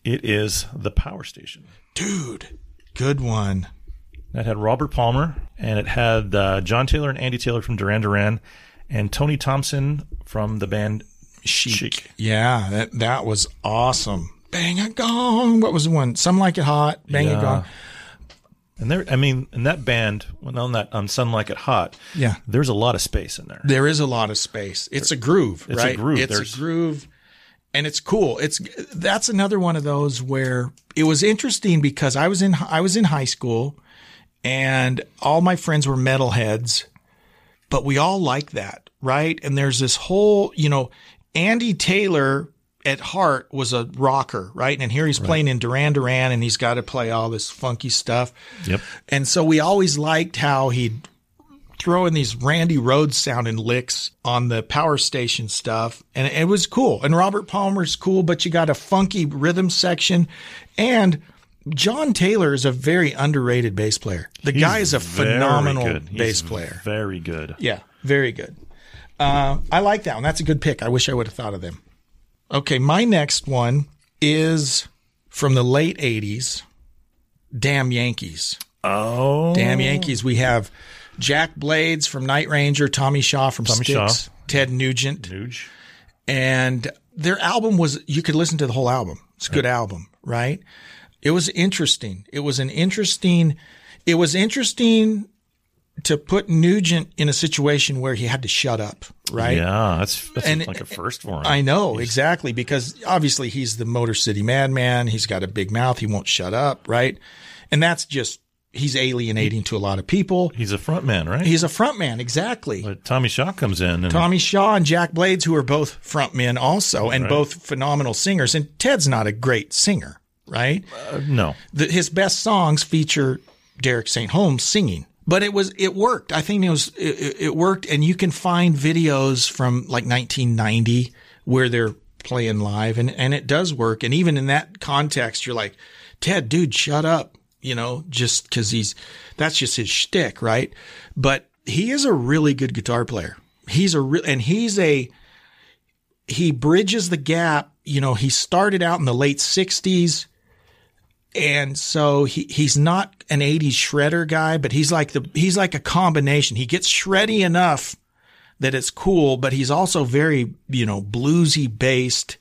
It is the Power Station. Dude, good one. That had Robert Palmer, and it had uh, John Taylor and Andy Taylor from Duran Duran, and Tony Thompson from the band Chic. Yeah, that that was awesome. Bang a gong. What was the one? Some like it hot. Bang Yeah. a gong. And there, I mean, in that band, when on that on Some Like It Hot, Yeah. there's a lot of space in there. There is a lot of space. It's a groove, It's a right? groove. It's There's- a groove, and it's cool. It's that's another one of those where it was interesting because I was in I was in high school, and all my friends were metalheads, but we all like that, right? And there's this whole, you know, Andy Taylor at heart was a rocker, right? And here he's playing in Duran Duran, and he's got to play all this funky stuff. Yep. And so we always liked how he'd throw in these Randy Rhoads sounding licks on the power station stuff. And it was cool. And Robert Palmer's cool, but you got a funky rhythm section. And John Taylor is a very underrated bass player. The He's guy is a phenomenal bass player. Very good. Yeah, very good. Uh, I like that one. That's a good pick. I wish I would have thought of them. Okay, my next one is from the late 80s Damn Yankees. Oh. Damn Yankees. We have Jack Blades from Night Ranger, Tommy Shaw from Tommy Styx, Shaw. Ted Nugent. Nuge. And their album was, you could listen to the whole album. It's a good album, right? It was interesting. It was an interesting, it was interesting to put Nugent in a situation where he had to shut up, right? Yeah, that's, that's And- like a first for him. I know exactly because obviously he's the Motor City Madman. He's got a big mouth. He won't shut up, right? And that's just he's alienating to a lot of people. He's a front man, right? He's a front man, exactly. But Tommy Shaw comes in and Tommy Shaw and Jack Blades, who are both front men also, and Right. both phenomenal singers. And Ted's not a great singer, right? uh, no, The, his best songs feature Derek St. Holmes singing. But it was it worked. I think it was it, it worked, and you can find videos from like 1990 where they're playing live, and and it does work. And even in that context, you're like, Ted, dude, shut up, you know, just because he's that's just his shtick, right? But he is a really good guitar player. He's a real, and he's a he bridges the gap. You know, he started out in the late 60s. And so he, he's not an 80s shredder guy, but he's like the he's like a combination. He gets shreddy enough that it's cool, but he's also very, you know, bluesy based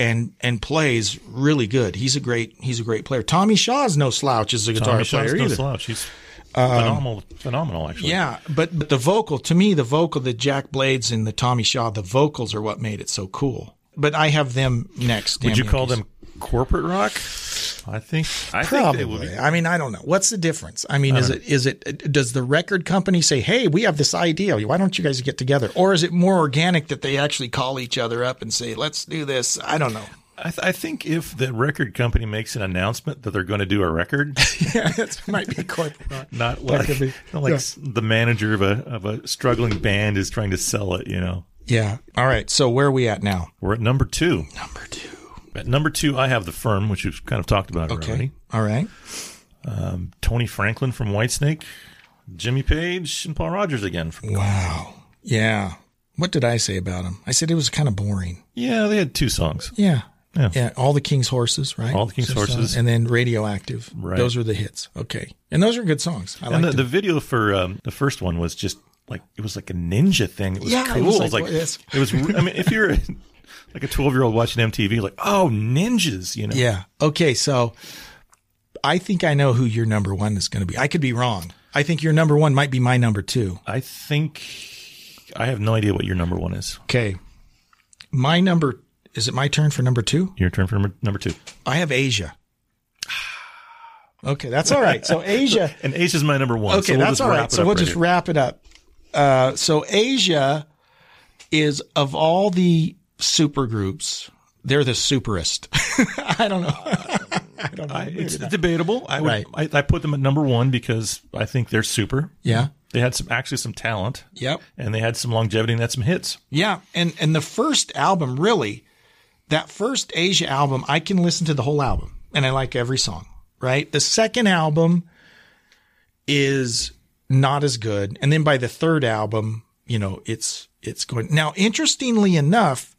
and and plays really good. He's a great he's a great player. Tommy Shaw's no slouch as a guitar Tommy Shaw's player no either. slouch. He's Um, phenomenal, phenomenal actually. Yeah, but but the vocal to me, the vocal that Jack Blades and the Tommy Shaw, the vocals are what made it so cool. But I have them next. Would you call them corporate rock? I think I Probably. think be. I mean, I don't know. What's the difference? I mean, I is it is it does the record company say, "Hey, we have this idea. Why don't you guys get together?" Or is it more organic that they actually call each other up and say, "Let's do this"? I don't know. I, th- I think if the record company makes an announcement that they're going to do a record, *laughs* yeah, that might be corporate. not like, be. not like Yeah. the manager of a of a struggling band is trying to sell it. You know, Yeah. All right. So where are we at now? we're at number two. Number two. At number two, I have the firm, which we've kind of talked about Okay. already. All right. Um, Tony Franklin from Whitesnake, Jimmy Page, and Paul Rodgers again. From Wow. Yeah. What did I say about him? I said it was kind of boring. Yeah, they had two songs. Yeah. Yeah. All the King's Horses, right? All the King's So- Horses. And then Radioactive. Right. Those were the hits. Okay. And those are good songs. I and like the, the video for um, the first one was just like it was like a ninja thing. It was Yeah, it cool. was It was like- like, yes. it was. I mean, if you're *laughs* like a twelve year old watching MTV, like oh ninjas, you know. Yeah. Okay. So I think I know who your number one is going to be. I could be wrong. I think your number one might be my number two. I think I have no idea what your number one is. Okay. My number, is it my turn for number two? Your turn for number, number two. I have Asia. *sighs* Okay. That's all right. So Asia. *laughs* and Asia's my number one. Okay, so we'll that's all right. So we'll right just here. wrap it up. Uh, so Asia is of all the super groups, they're the superest. *laughs* I don't know. *laughs* I don't know. I, it's not. debatable. I would. Right. I, I put them at number one because I think they're super. Yeah. They had some actually some talent. Yep. And they had some longevity and had some hits. Yeah, and and the first album really, that first Asia album, I can listen to the whole album and I like every song. Right. The second album is not as good, and then by the third album, you know, it's it's going. Now, interestingly enough,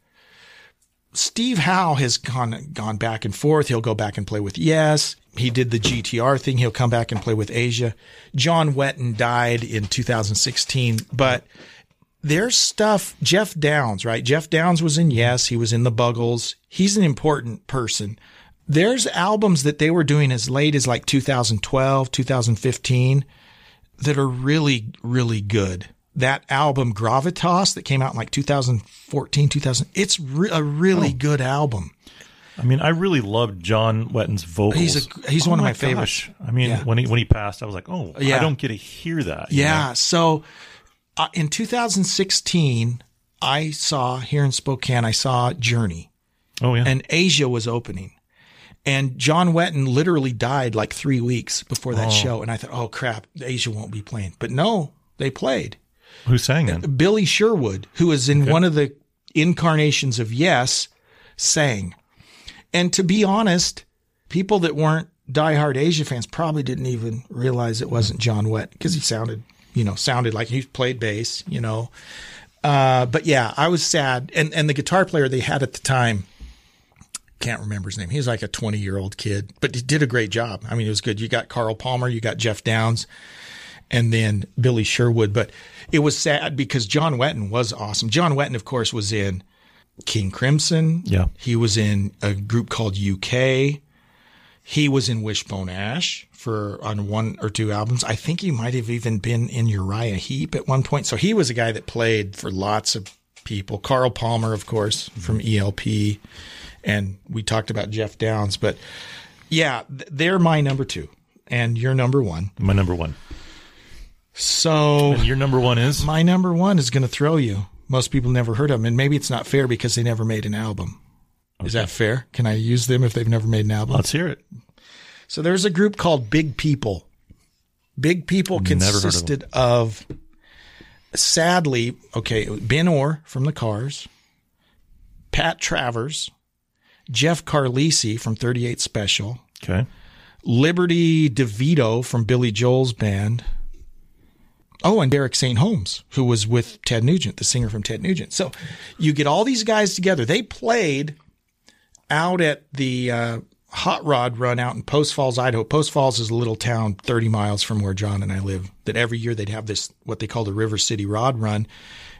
Steve Howe has gone gone back and forth. He'll go back and play with Yes. He did the GTR thing. He'll come back and play with Asia. John Wetton died in 2016, but there's stuff. Geoff Downes, right? Geoff Downes was in Yes. He was in the Buggles. He's an important person. There's albums that they were doing as late as like 2012, 2015 that are really, really good. That album Gravitas that came out in like 2014, 2000, it's re- a really Oh. good album. I mean, I really loved John Wetton's vocals. He's a- he's one of my favorites. gosh. I mean, Yeah. when he when he passed, I was like, oh, Yeah. I don't get to hear that. Yeah. know? So uh, in 2016, I saw here in Spokane, I saw Journey. Oh yeah. And Asia was opening. And John Wetton literally died like three weeks before that Oh. show. And I thought, oh crap, Asia won't be playing. But no, they played. Who sang then? Billy Sherwood, who was in one of the incarnations of Yes, sang. And to be honest, people that weren't diehard Asia fans probably didn't even realize it wasn't John Wett because he sounded, you know, sounded like he played bass, you know. Uh, but yeah, I was sad. And and the guitar player they had at the time, can't remember his name. He was like a 20 year old kid, but he did a great job. I mean, it was good. You got Carl Palmer, you got Geoff Downes, and then Billy Sherwood. But it was sad because John Wetton was awesome. John Wetton, of course, was in King Crimson. Yeah. He was in a group called UK. He was in Wishbone Ash for on one or two albums. I think he might have even been in Uriah Heep at one point. So he was a guy that played for lots of people. Carl Palmer, of course, from ELP. And we talked about Geoff Downes. But yeah, they're my number two. And your number one. My number one. So And your number one is my number one is going to throw you. Most people never heard of them, and maybe it's not fair because they never made an album. Is that fair? Can I use them if they've never made an album? Let's hear it. So there's a group called Big People. Big People Never heard of consisted of, sadly, okay, Ben Orr from the Cars, Pat Travers, Jeff Carlisi from 38 Special, Okay. Liberty DeVito from Billy Joel's band. Oh, and Derek St. Holmes, who was with Ted Nugent, the singer from Ted Nugent. So you get all these guys together. They played out at the uh, Hot Rod Run out in Post Falls, Idaho. Post Falls is a little town 30 miles from where John and I live. That every year they'd have this, what they call the River City Rod Run.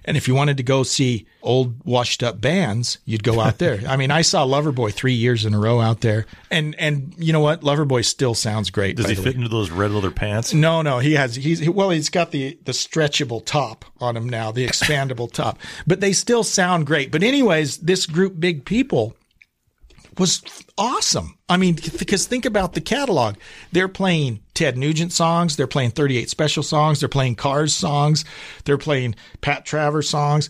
And if you wanted to go see old washed up bands, you'd go out there. I mean, I saw Loverboy three years in a row out there. And, and you know what? Loverboy still sounds great. Does he fit way. into those red leather pants? No, no, he has. He's well. He's got the the stretchable top on him now, the expandable *laughs* top. But they still sound great. But anyways, this group, Big People, was awesome. I mean, because think about the catalog. They're playing Ted Nugent songs. They're playing 38 Special songs. They're playing Cars songs. They're playing Pat Travers songs.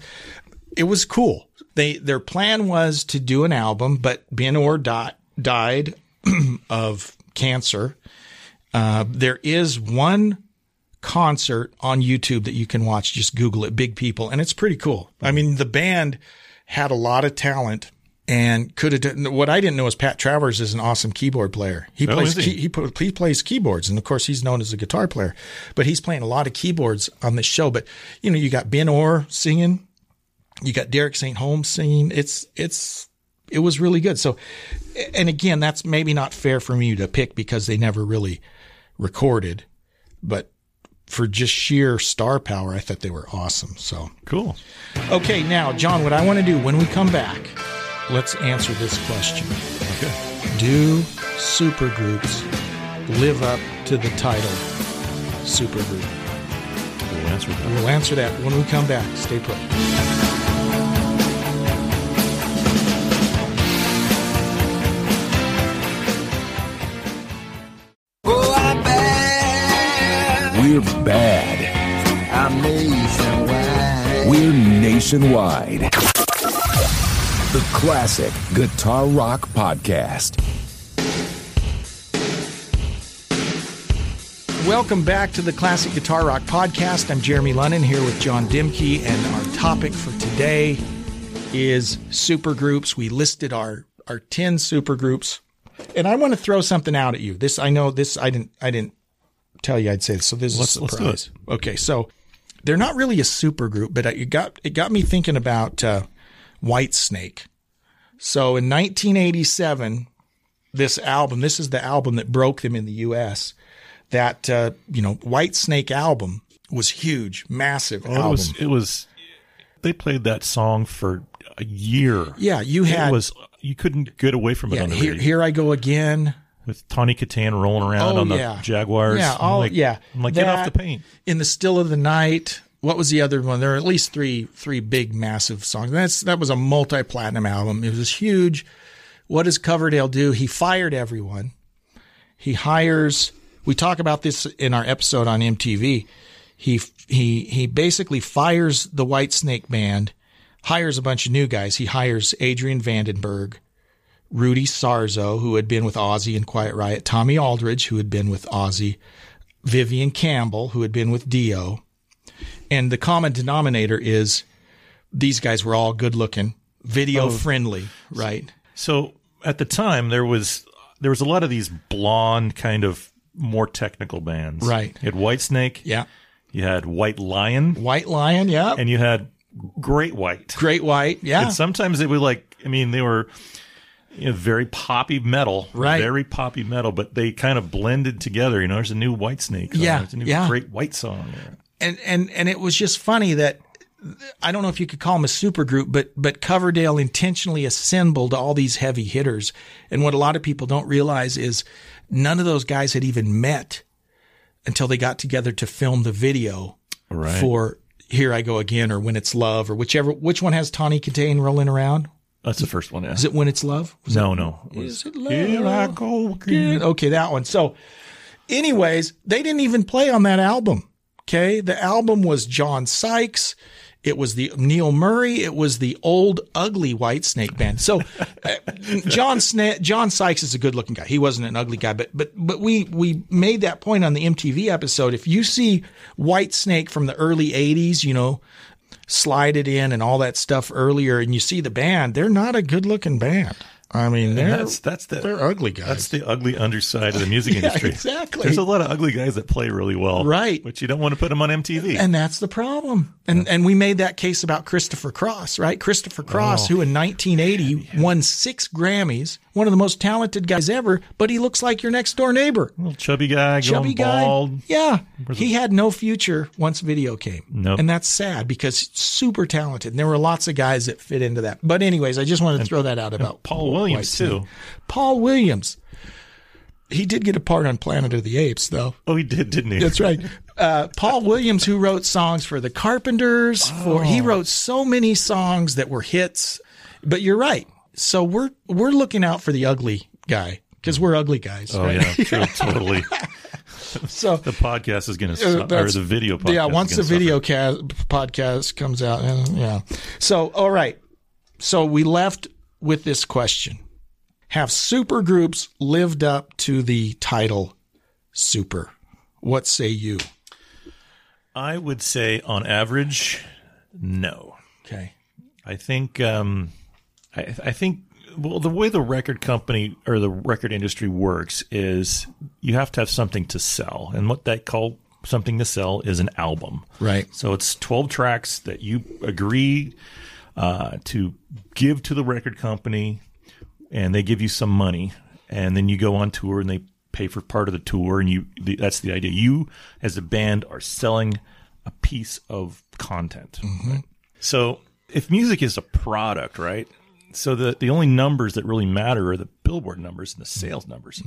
It was cool. They their plan was to do an album, but Ben Orr di- died *clears throat* of cancer. Uh, there is one concert on YouTube that you can watch. Just Google it, Big People, and it's pretty cool. I mean, the band had a lot of talent and could have done what I didn't know is Pat Travers is an awesome keyboard player. He Oh, plays is he? He, he plays keyboards, and of course he's known as a guitar player. But he's playing a lot of keyboards on this show. But you know, you got Ben Orr singing, you got Derek St. Holmes singing. It's it's it was really good. So, and again, that's maybe not fair for me to pick because they never really recorded, but for just sheer star power, I thought they were awesome. So cool. Okay, now, John, what I want to do when we come back, let's answer this question. Okay. Do supergroups live up to the title supergroup? We'll answer that. We'll answer that when we come back. Stay put. We're bad. I'm nationwide. We're nationwide. The Classic Guitar Rock Podcast. Welcome back to the Classic Guitar Rock Podcast. I'm Jeremy Lennon here with John Dimke, and our topic for today is supergroups. We listed our our ten supergroups, and I want to throw something out at you. This I know this I didn't I didn't tell you I'd say this, so this Let's- is a let's do surprise. Okay, so they're not really a supergroup, but it got it got me thinking about uh, Whitesnake. So in 1987, this album, this is the album that broke them in the U.S. That uh, you know, Whitesnake album was huge, massive Well, it album. was. It was. They played that song for a year. Yeah, you had- It was. You couldn't get away from it yeah, on the here, radio. here I go again. with Tawny Kitaen rolling around Oh, on the yeah. Jaguars. Yeah, I'm like, yeah. I'm like, get off the paint. In the still of the night. What was the other one? There are at least three three big massive songs. That's that was a multi platinum album. It was huge. What does Coverdale do? He fired everyone. He hires. We talk about this in our episode on MTV. He he he basically fires the Whitesnake band, hires a bunch of new guys. He hires Adrian Vandenberg, Rudy Sarzo, who had been with Ozzy and Quiet Riot, Tommy Aldridge, who had been with Ozzy, Vivian Campbell, who had been with Dio. And the common denominator is these guys were all good looking, video Oh. friendly, right? So at the time there was there was a lot of these blonde kind of more technical bands. Right. You had Whitesnake. Yeah. You had White Lion. White Lion, yeah. And you had Great White. Great White, yeah. And sometimes they were like I mean they were you know, very poppy metal, Right. Very poppy metal, but they kind of blended together. You know, there's a new Whitesnake. song, Yeah, there's a new yeah. Great White song. And and and it was just funny that I don't know if you could call them a supergroup, but but Coverdale intentionally assembled all these heavy hitters. And what a lot of people don't realize is none of those guys had even met until they got together to film the video Right. for Here I Go Again or When It's Love or whichever which one has Tawny Kitaen rolling around? That's the first one. Yeah. Is it When It's Love? Was no, it- no. Is it love? Here I go again. Okay, that one. So, anyways, they didn't even play on that album. Okay, the album was John Sykes. It was the Neil Murray. It was the old ugly Whitesnake band. So, uh, *laughs* John Sna- John Sykes is a good looking guy. He wasn't an ugly guy, but but but we we made that point on the MTV episode. If you see Whitesnake from the early '80s, you know, slide it in and all that stuff earlier, and you see the band, they're not a good looking band. I mean, they're that's that's the they're ugly guys. That's the ugly underside of the music *laughs* Yeah, industry. exactly. There's a lot of ugly guys that play really well, Right. But you don't want to put them on MTV. And that's the problem. And and we made that case about Christopher Cross, right? Christopher Cross, Oh. who in 1980 won six Grammys, one of the most talented guys ever, but he looks like your next door neighbor. Little chubby guy, Chubby guy. bald. Yeah. Where's He had no future once video came. Nope. And that's sad because he's super talented. And there were lots of guys that fit into that. But anyways, I just wanted to throw that out about Paul Williams too. Paul Williams. He did get a part on Planet of the Apes, though. Oh, he did, didn't he? That's right. Uh, Paul Williams, who wrote songs for the Carpenters, for he Oh. wrote so many songs that were hits. But you're right. So we're we're looking out for the ugly guy because we're ugly guys. Oh right? yeah, true, *laughs* totally. so the podcast is going to Uh, suffer, or the video podcast. Yeah, once the video ca- podcast comes out, yeah. So, all right. So we left with this question: Have supergroups lived up to the title "super"? What say you? I would say, on average, no. Okay. I think, um, I, I think, well, the way the record company or the record industry works is you have to have something to sell, and what they call something to sell is an album. Right. So it's twelve tracks that you agree uh, to give to the record company, and they give you some money, and then you go on tour and they pay for part of the tour, and you the, that's the idea. You as a band are selling a piece of content. right? So if music is a product, right? So the the only numbers that really matter are the Billboard numbers and the sales numbers.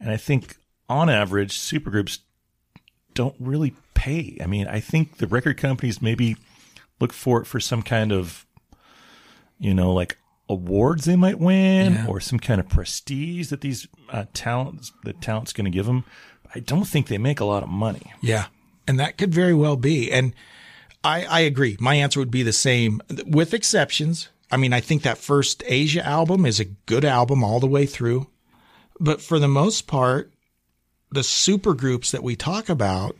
And I think on average, supergroups don't really pay. I mean, I think the record companies maybe look for it for some kind of, you know, like awards they might win Yeah. or some kind of prestige that these uh, talents, the talent's going to give them. I don't think they make a lot of money. Yeah. And that could very well be. And I, I agree. My answer would be the same with exceptions. I mean, I think that first Asia album is a good album all the way through. But for the most part, the super groups that we talk about,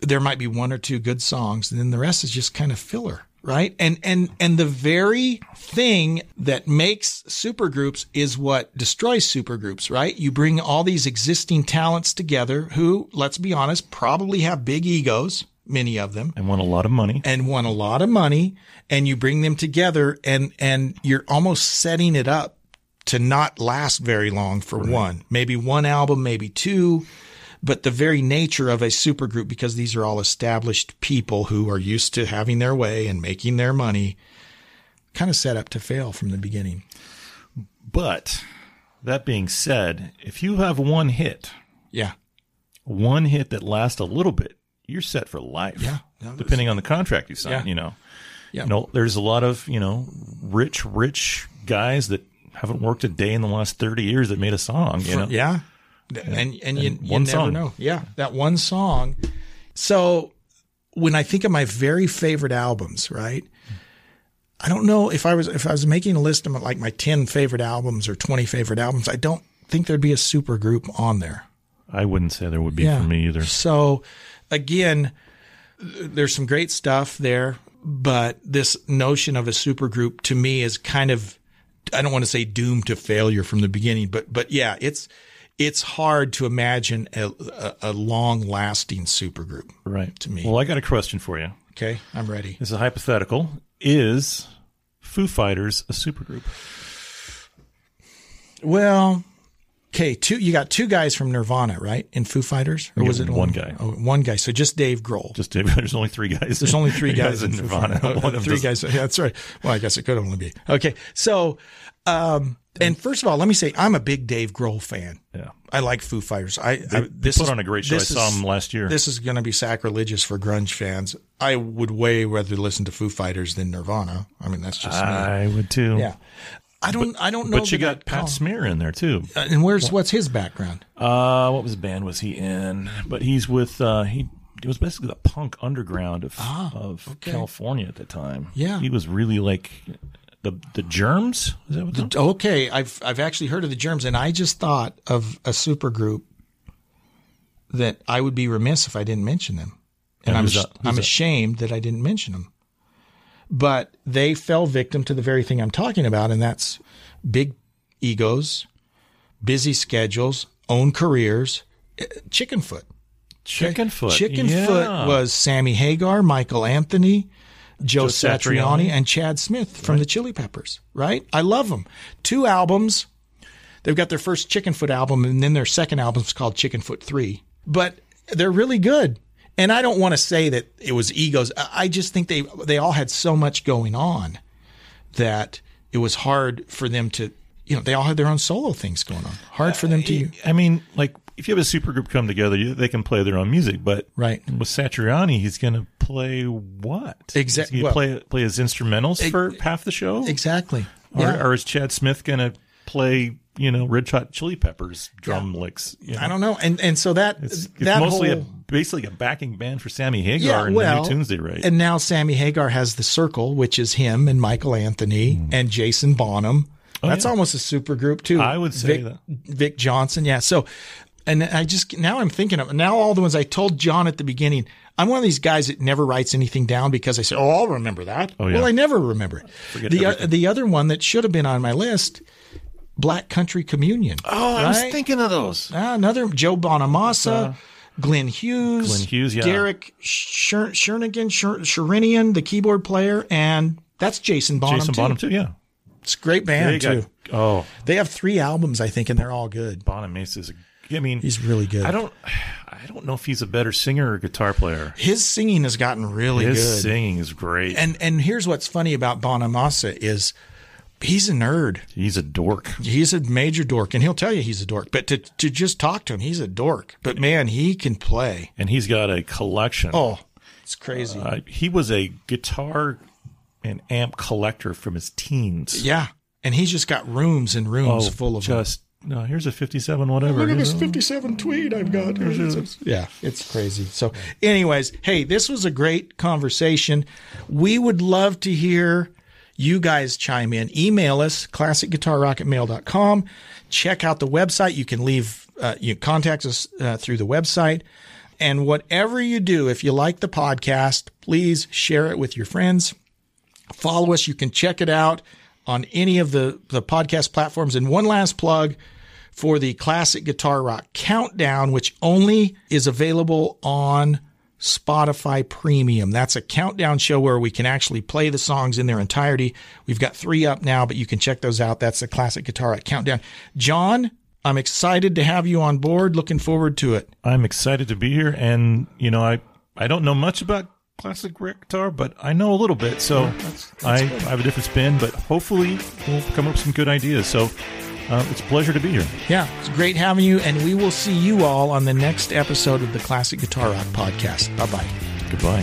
there might be one or two good songs and then the rest is just kind of filler. Right. And, and, and the very thing that makes supergroups is what destroys supergroups, right? You bring all these existing talents together who, let's be honest, probably have big egos, many of them, And want a lot of money. and want a lot of money and you bring them together and, and you're almost setting it up to not last very long for one, maybe one album, maybe two, but the very nature of a supergroup, because these are all established people who are used to having their way and making their money, kind of set up to fail from the beginning. But that being said, if you have one hit, Yeah. one hit that lasts a little bit, you're set for life. Yeah. Depending on the contract you sign, Yeah. you know. Yeah. You know, there's a lot of, you know, rich, rich guys that haven't worked a day in the last 30 years that made a song, you know. Yeah. And and you, And you never song. know. Yeah, that one song. So when I think of my very favorite albums, right? I don't know if I was if I was making a list of like my 10 favorite albums or 20 favorite albums, I don't think there'd be a super group on there. I wouldn't say there would be for me either. So again, there's some great stuff there, but this notion of a supergroup to me is kind of I don't want to say doomed to failure from the beginning, but but yeah, it's it's hard to imagine a, a, a long lasting supergroup. Right. To me. Well, I got a question for you. Okay, I'm ready. This is hypothetical. Is Foo Fighters a supergroup? Well, okay, two you got two guys from Nirvana, right? In Foo Fighters, or Yeah, was it one only- guy. Oh, one guy. So just Dave Grohl. Just Dave. there's only three guys. There's only three *laughs* guys, in Nirvana. *laughs* One three doesn't- guys. Yeah, *laughs* that's right. Well, I guess it could only be. Okay. So, um, and first of all, let me say I'm a big Dave Grohl fan. Yeah. I like Foo Fighters. I, They- I this put is- on a great show. I saw is- them last year. This is going to be sacrilegious for grunge fans. I would way rather listen to Foo Fighters than Nirvana. I mean, that's just me. I would too. Yeah. I don't. I don't know. But you got I'd Pat call- Smear in there too. Uh, and where's what's his background? Uh, what was band was he in? But he's with uh, he. It was basically the punk underground of of okay. California at the time. Yeah. he was really like the the Germs. Is that what The- okay, I've I've actually heard of the Germs, and I just thought of a supergroup that I would be remiss if I didn't mention them, and And I'm that? I'm that? ashamed that I didn't mention them. But they fell victim to the very thing I'm talking about, and that's big egos, busy schedules, own careers, eh, Chickenfoot. Chickenfoot. Chickenfoot Yeah. was Sammy Hagar, Michael Anthony, Joe, Joe Satriani, Satriani. and Chad Smith from the Chili Peppers. Right? I love them. Two albums. They've got their first Chickenfoot album, and then their second album is called Chickenfoot Three. But they're really good. And I don't want to say that it was egos. I I just think they they all had so much going on that it was hard for them to. You know, they all had their own solo things going on. Hard for them to. Uh, I mean, like if you have a supergroup come together, they can play their own music. But Right. with Satriani, he's going to play what? exactly? Well- play play his instrumentals for half the show. Exactly. Or, Yeah. or is Chad Smith going to play, you know, Red Hot Chili Peppers drum licks? you I don't know. And and so that It's, it's that mostly whole, a, basically a backing band for Sammy Hagar yeah, and well, the new tunes they write. and now Sammy Hagar has the Circle, which is him and Michael Anthony hmm. and Jason Bonham. Oh, That's yeah. almost a super group too. I would say Vic, that. Vic Johnson, yeah. So, and I just now I'm thinking of now all the ones I told John at the beginning. I'm one of these guys that never writes anything down because I say, "Oh, I'll remember that." Oh, yeah. Well, I never remember it. Forget the uh, the other one that should have been on my list, Black Country Communion. oh, I was thinking of those. Ah, another Joe Bonamassa, Glenn Hughes, Glenn Hughes, yeah. Derek Sher- Shernigan, Sher- Sherinian, the keyboard player, and that's Jason Bonham. Jason too. Bonham, too, yeah. It's a great They band got- too. oh, They have three albums, I think, and they're all good. Bonamassa is a. I mean, He's really good. I don't. I don't know if he's a better singer or guitar player. His singing has gotten really His good. His singing is great. And and here's what's funny about Bonamassa is he's a nerd. he's a dork. He's a major dork, and he'll tell you he's a dork. But to to just talk to him, he's a dork. But man, he can play. And he's got a collection. Oh, it's crazy. Uh, he was a guitar and amp collector from his teens. yeah, and he's just got rooms and rooms Oh, full of them. Just no. Here's a fifty-seven, whatever. Look at this know. 57 tweed I've got. Yeah, it's crazy. So, anyways, hey, this was a great conversation. We would love to hear you guys chime in. Email us, classicguitarrocketmail.com. Check out the website. You can leave, uh, you contact us uh, through the website. And whatever you do, if you like the podcast, please share it with your friends follow us. You can check it out on any of the, the podcast platforms. And one last plug for the Classic Guitar Rock Countdown, which only is available on Spotify Premium. That's a countdown show where we can actually play the songs in their entirety. We've got three up now, but you can check those out. That's the Classic Guitar Rock Countdown. John, I'm excited to have you on board. Looking forward to it. I'm excited to be here, and you know, I I don't know much about classic guitar, but I know a little bit. So I, I have a different spin, but hopefully we'll come up with some good ideas. So uh, it's a pleasure to be here. Yeah, it's great having you, and we will see you all on the next episode of the Classic Guitar Rock Podcast. Bye bye. Goodbye.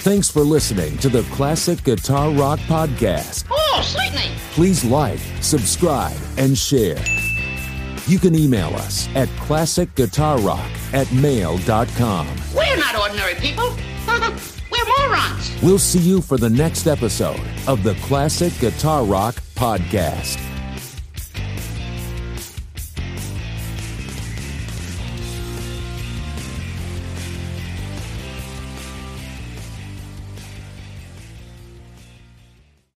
Thanks for listening to the Classic Guitar Rock Podcast. Oh, sweetening. Please like, subscribe, and share. You can email us at classicguitarrock at mail.com. We're not ordinary people. *laughs* We're morons. We'll see you for the next episode of the Classic Guitar Rock Podcast.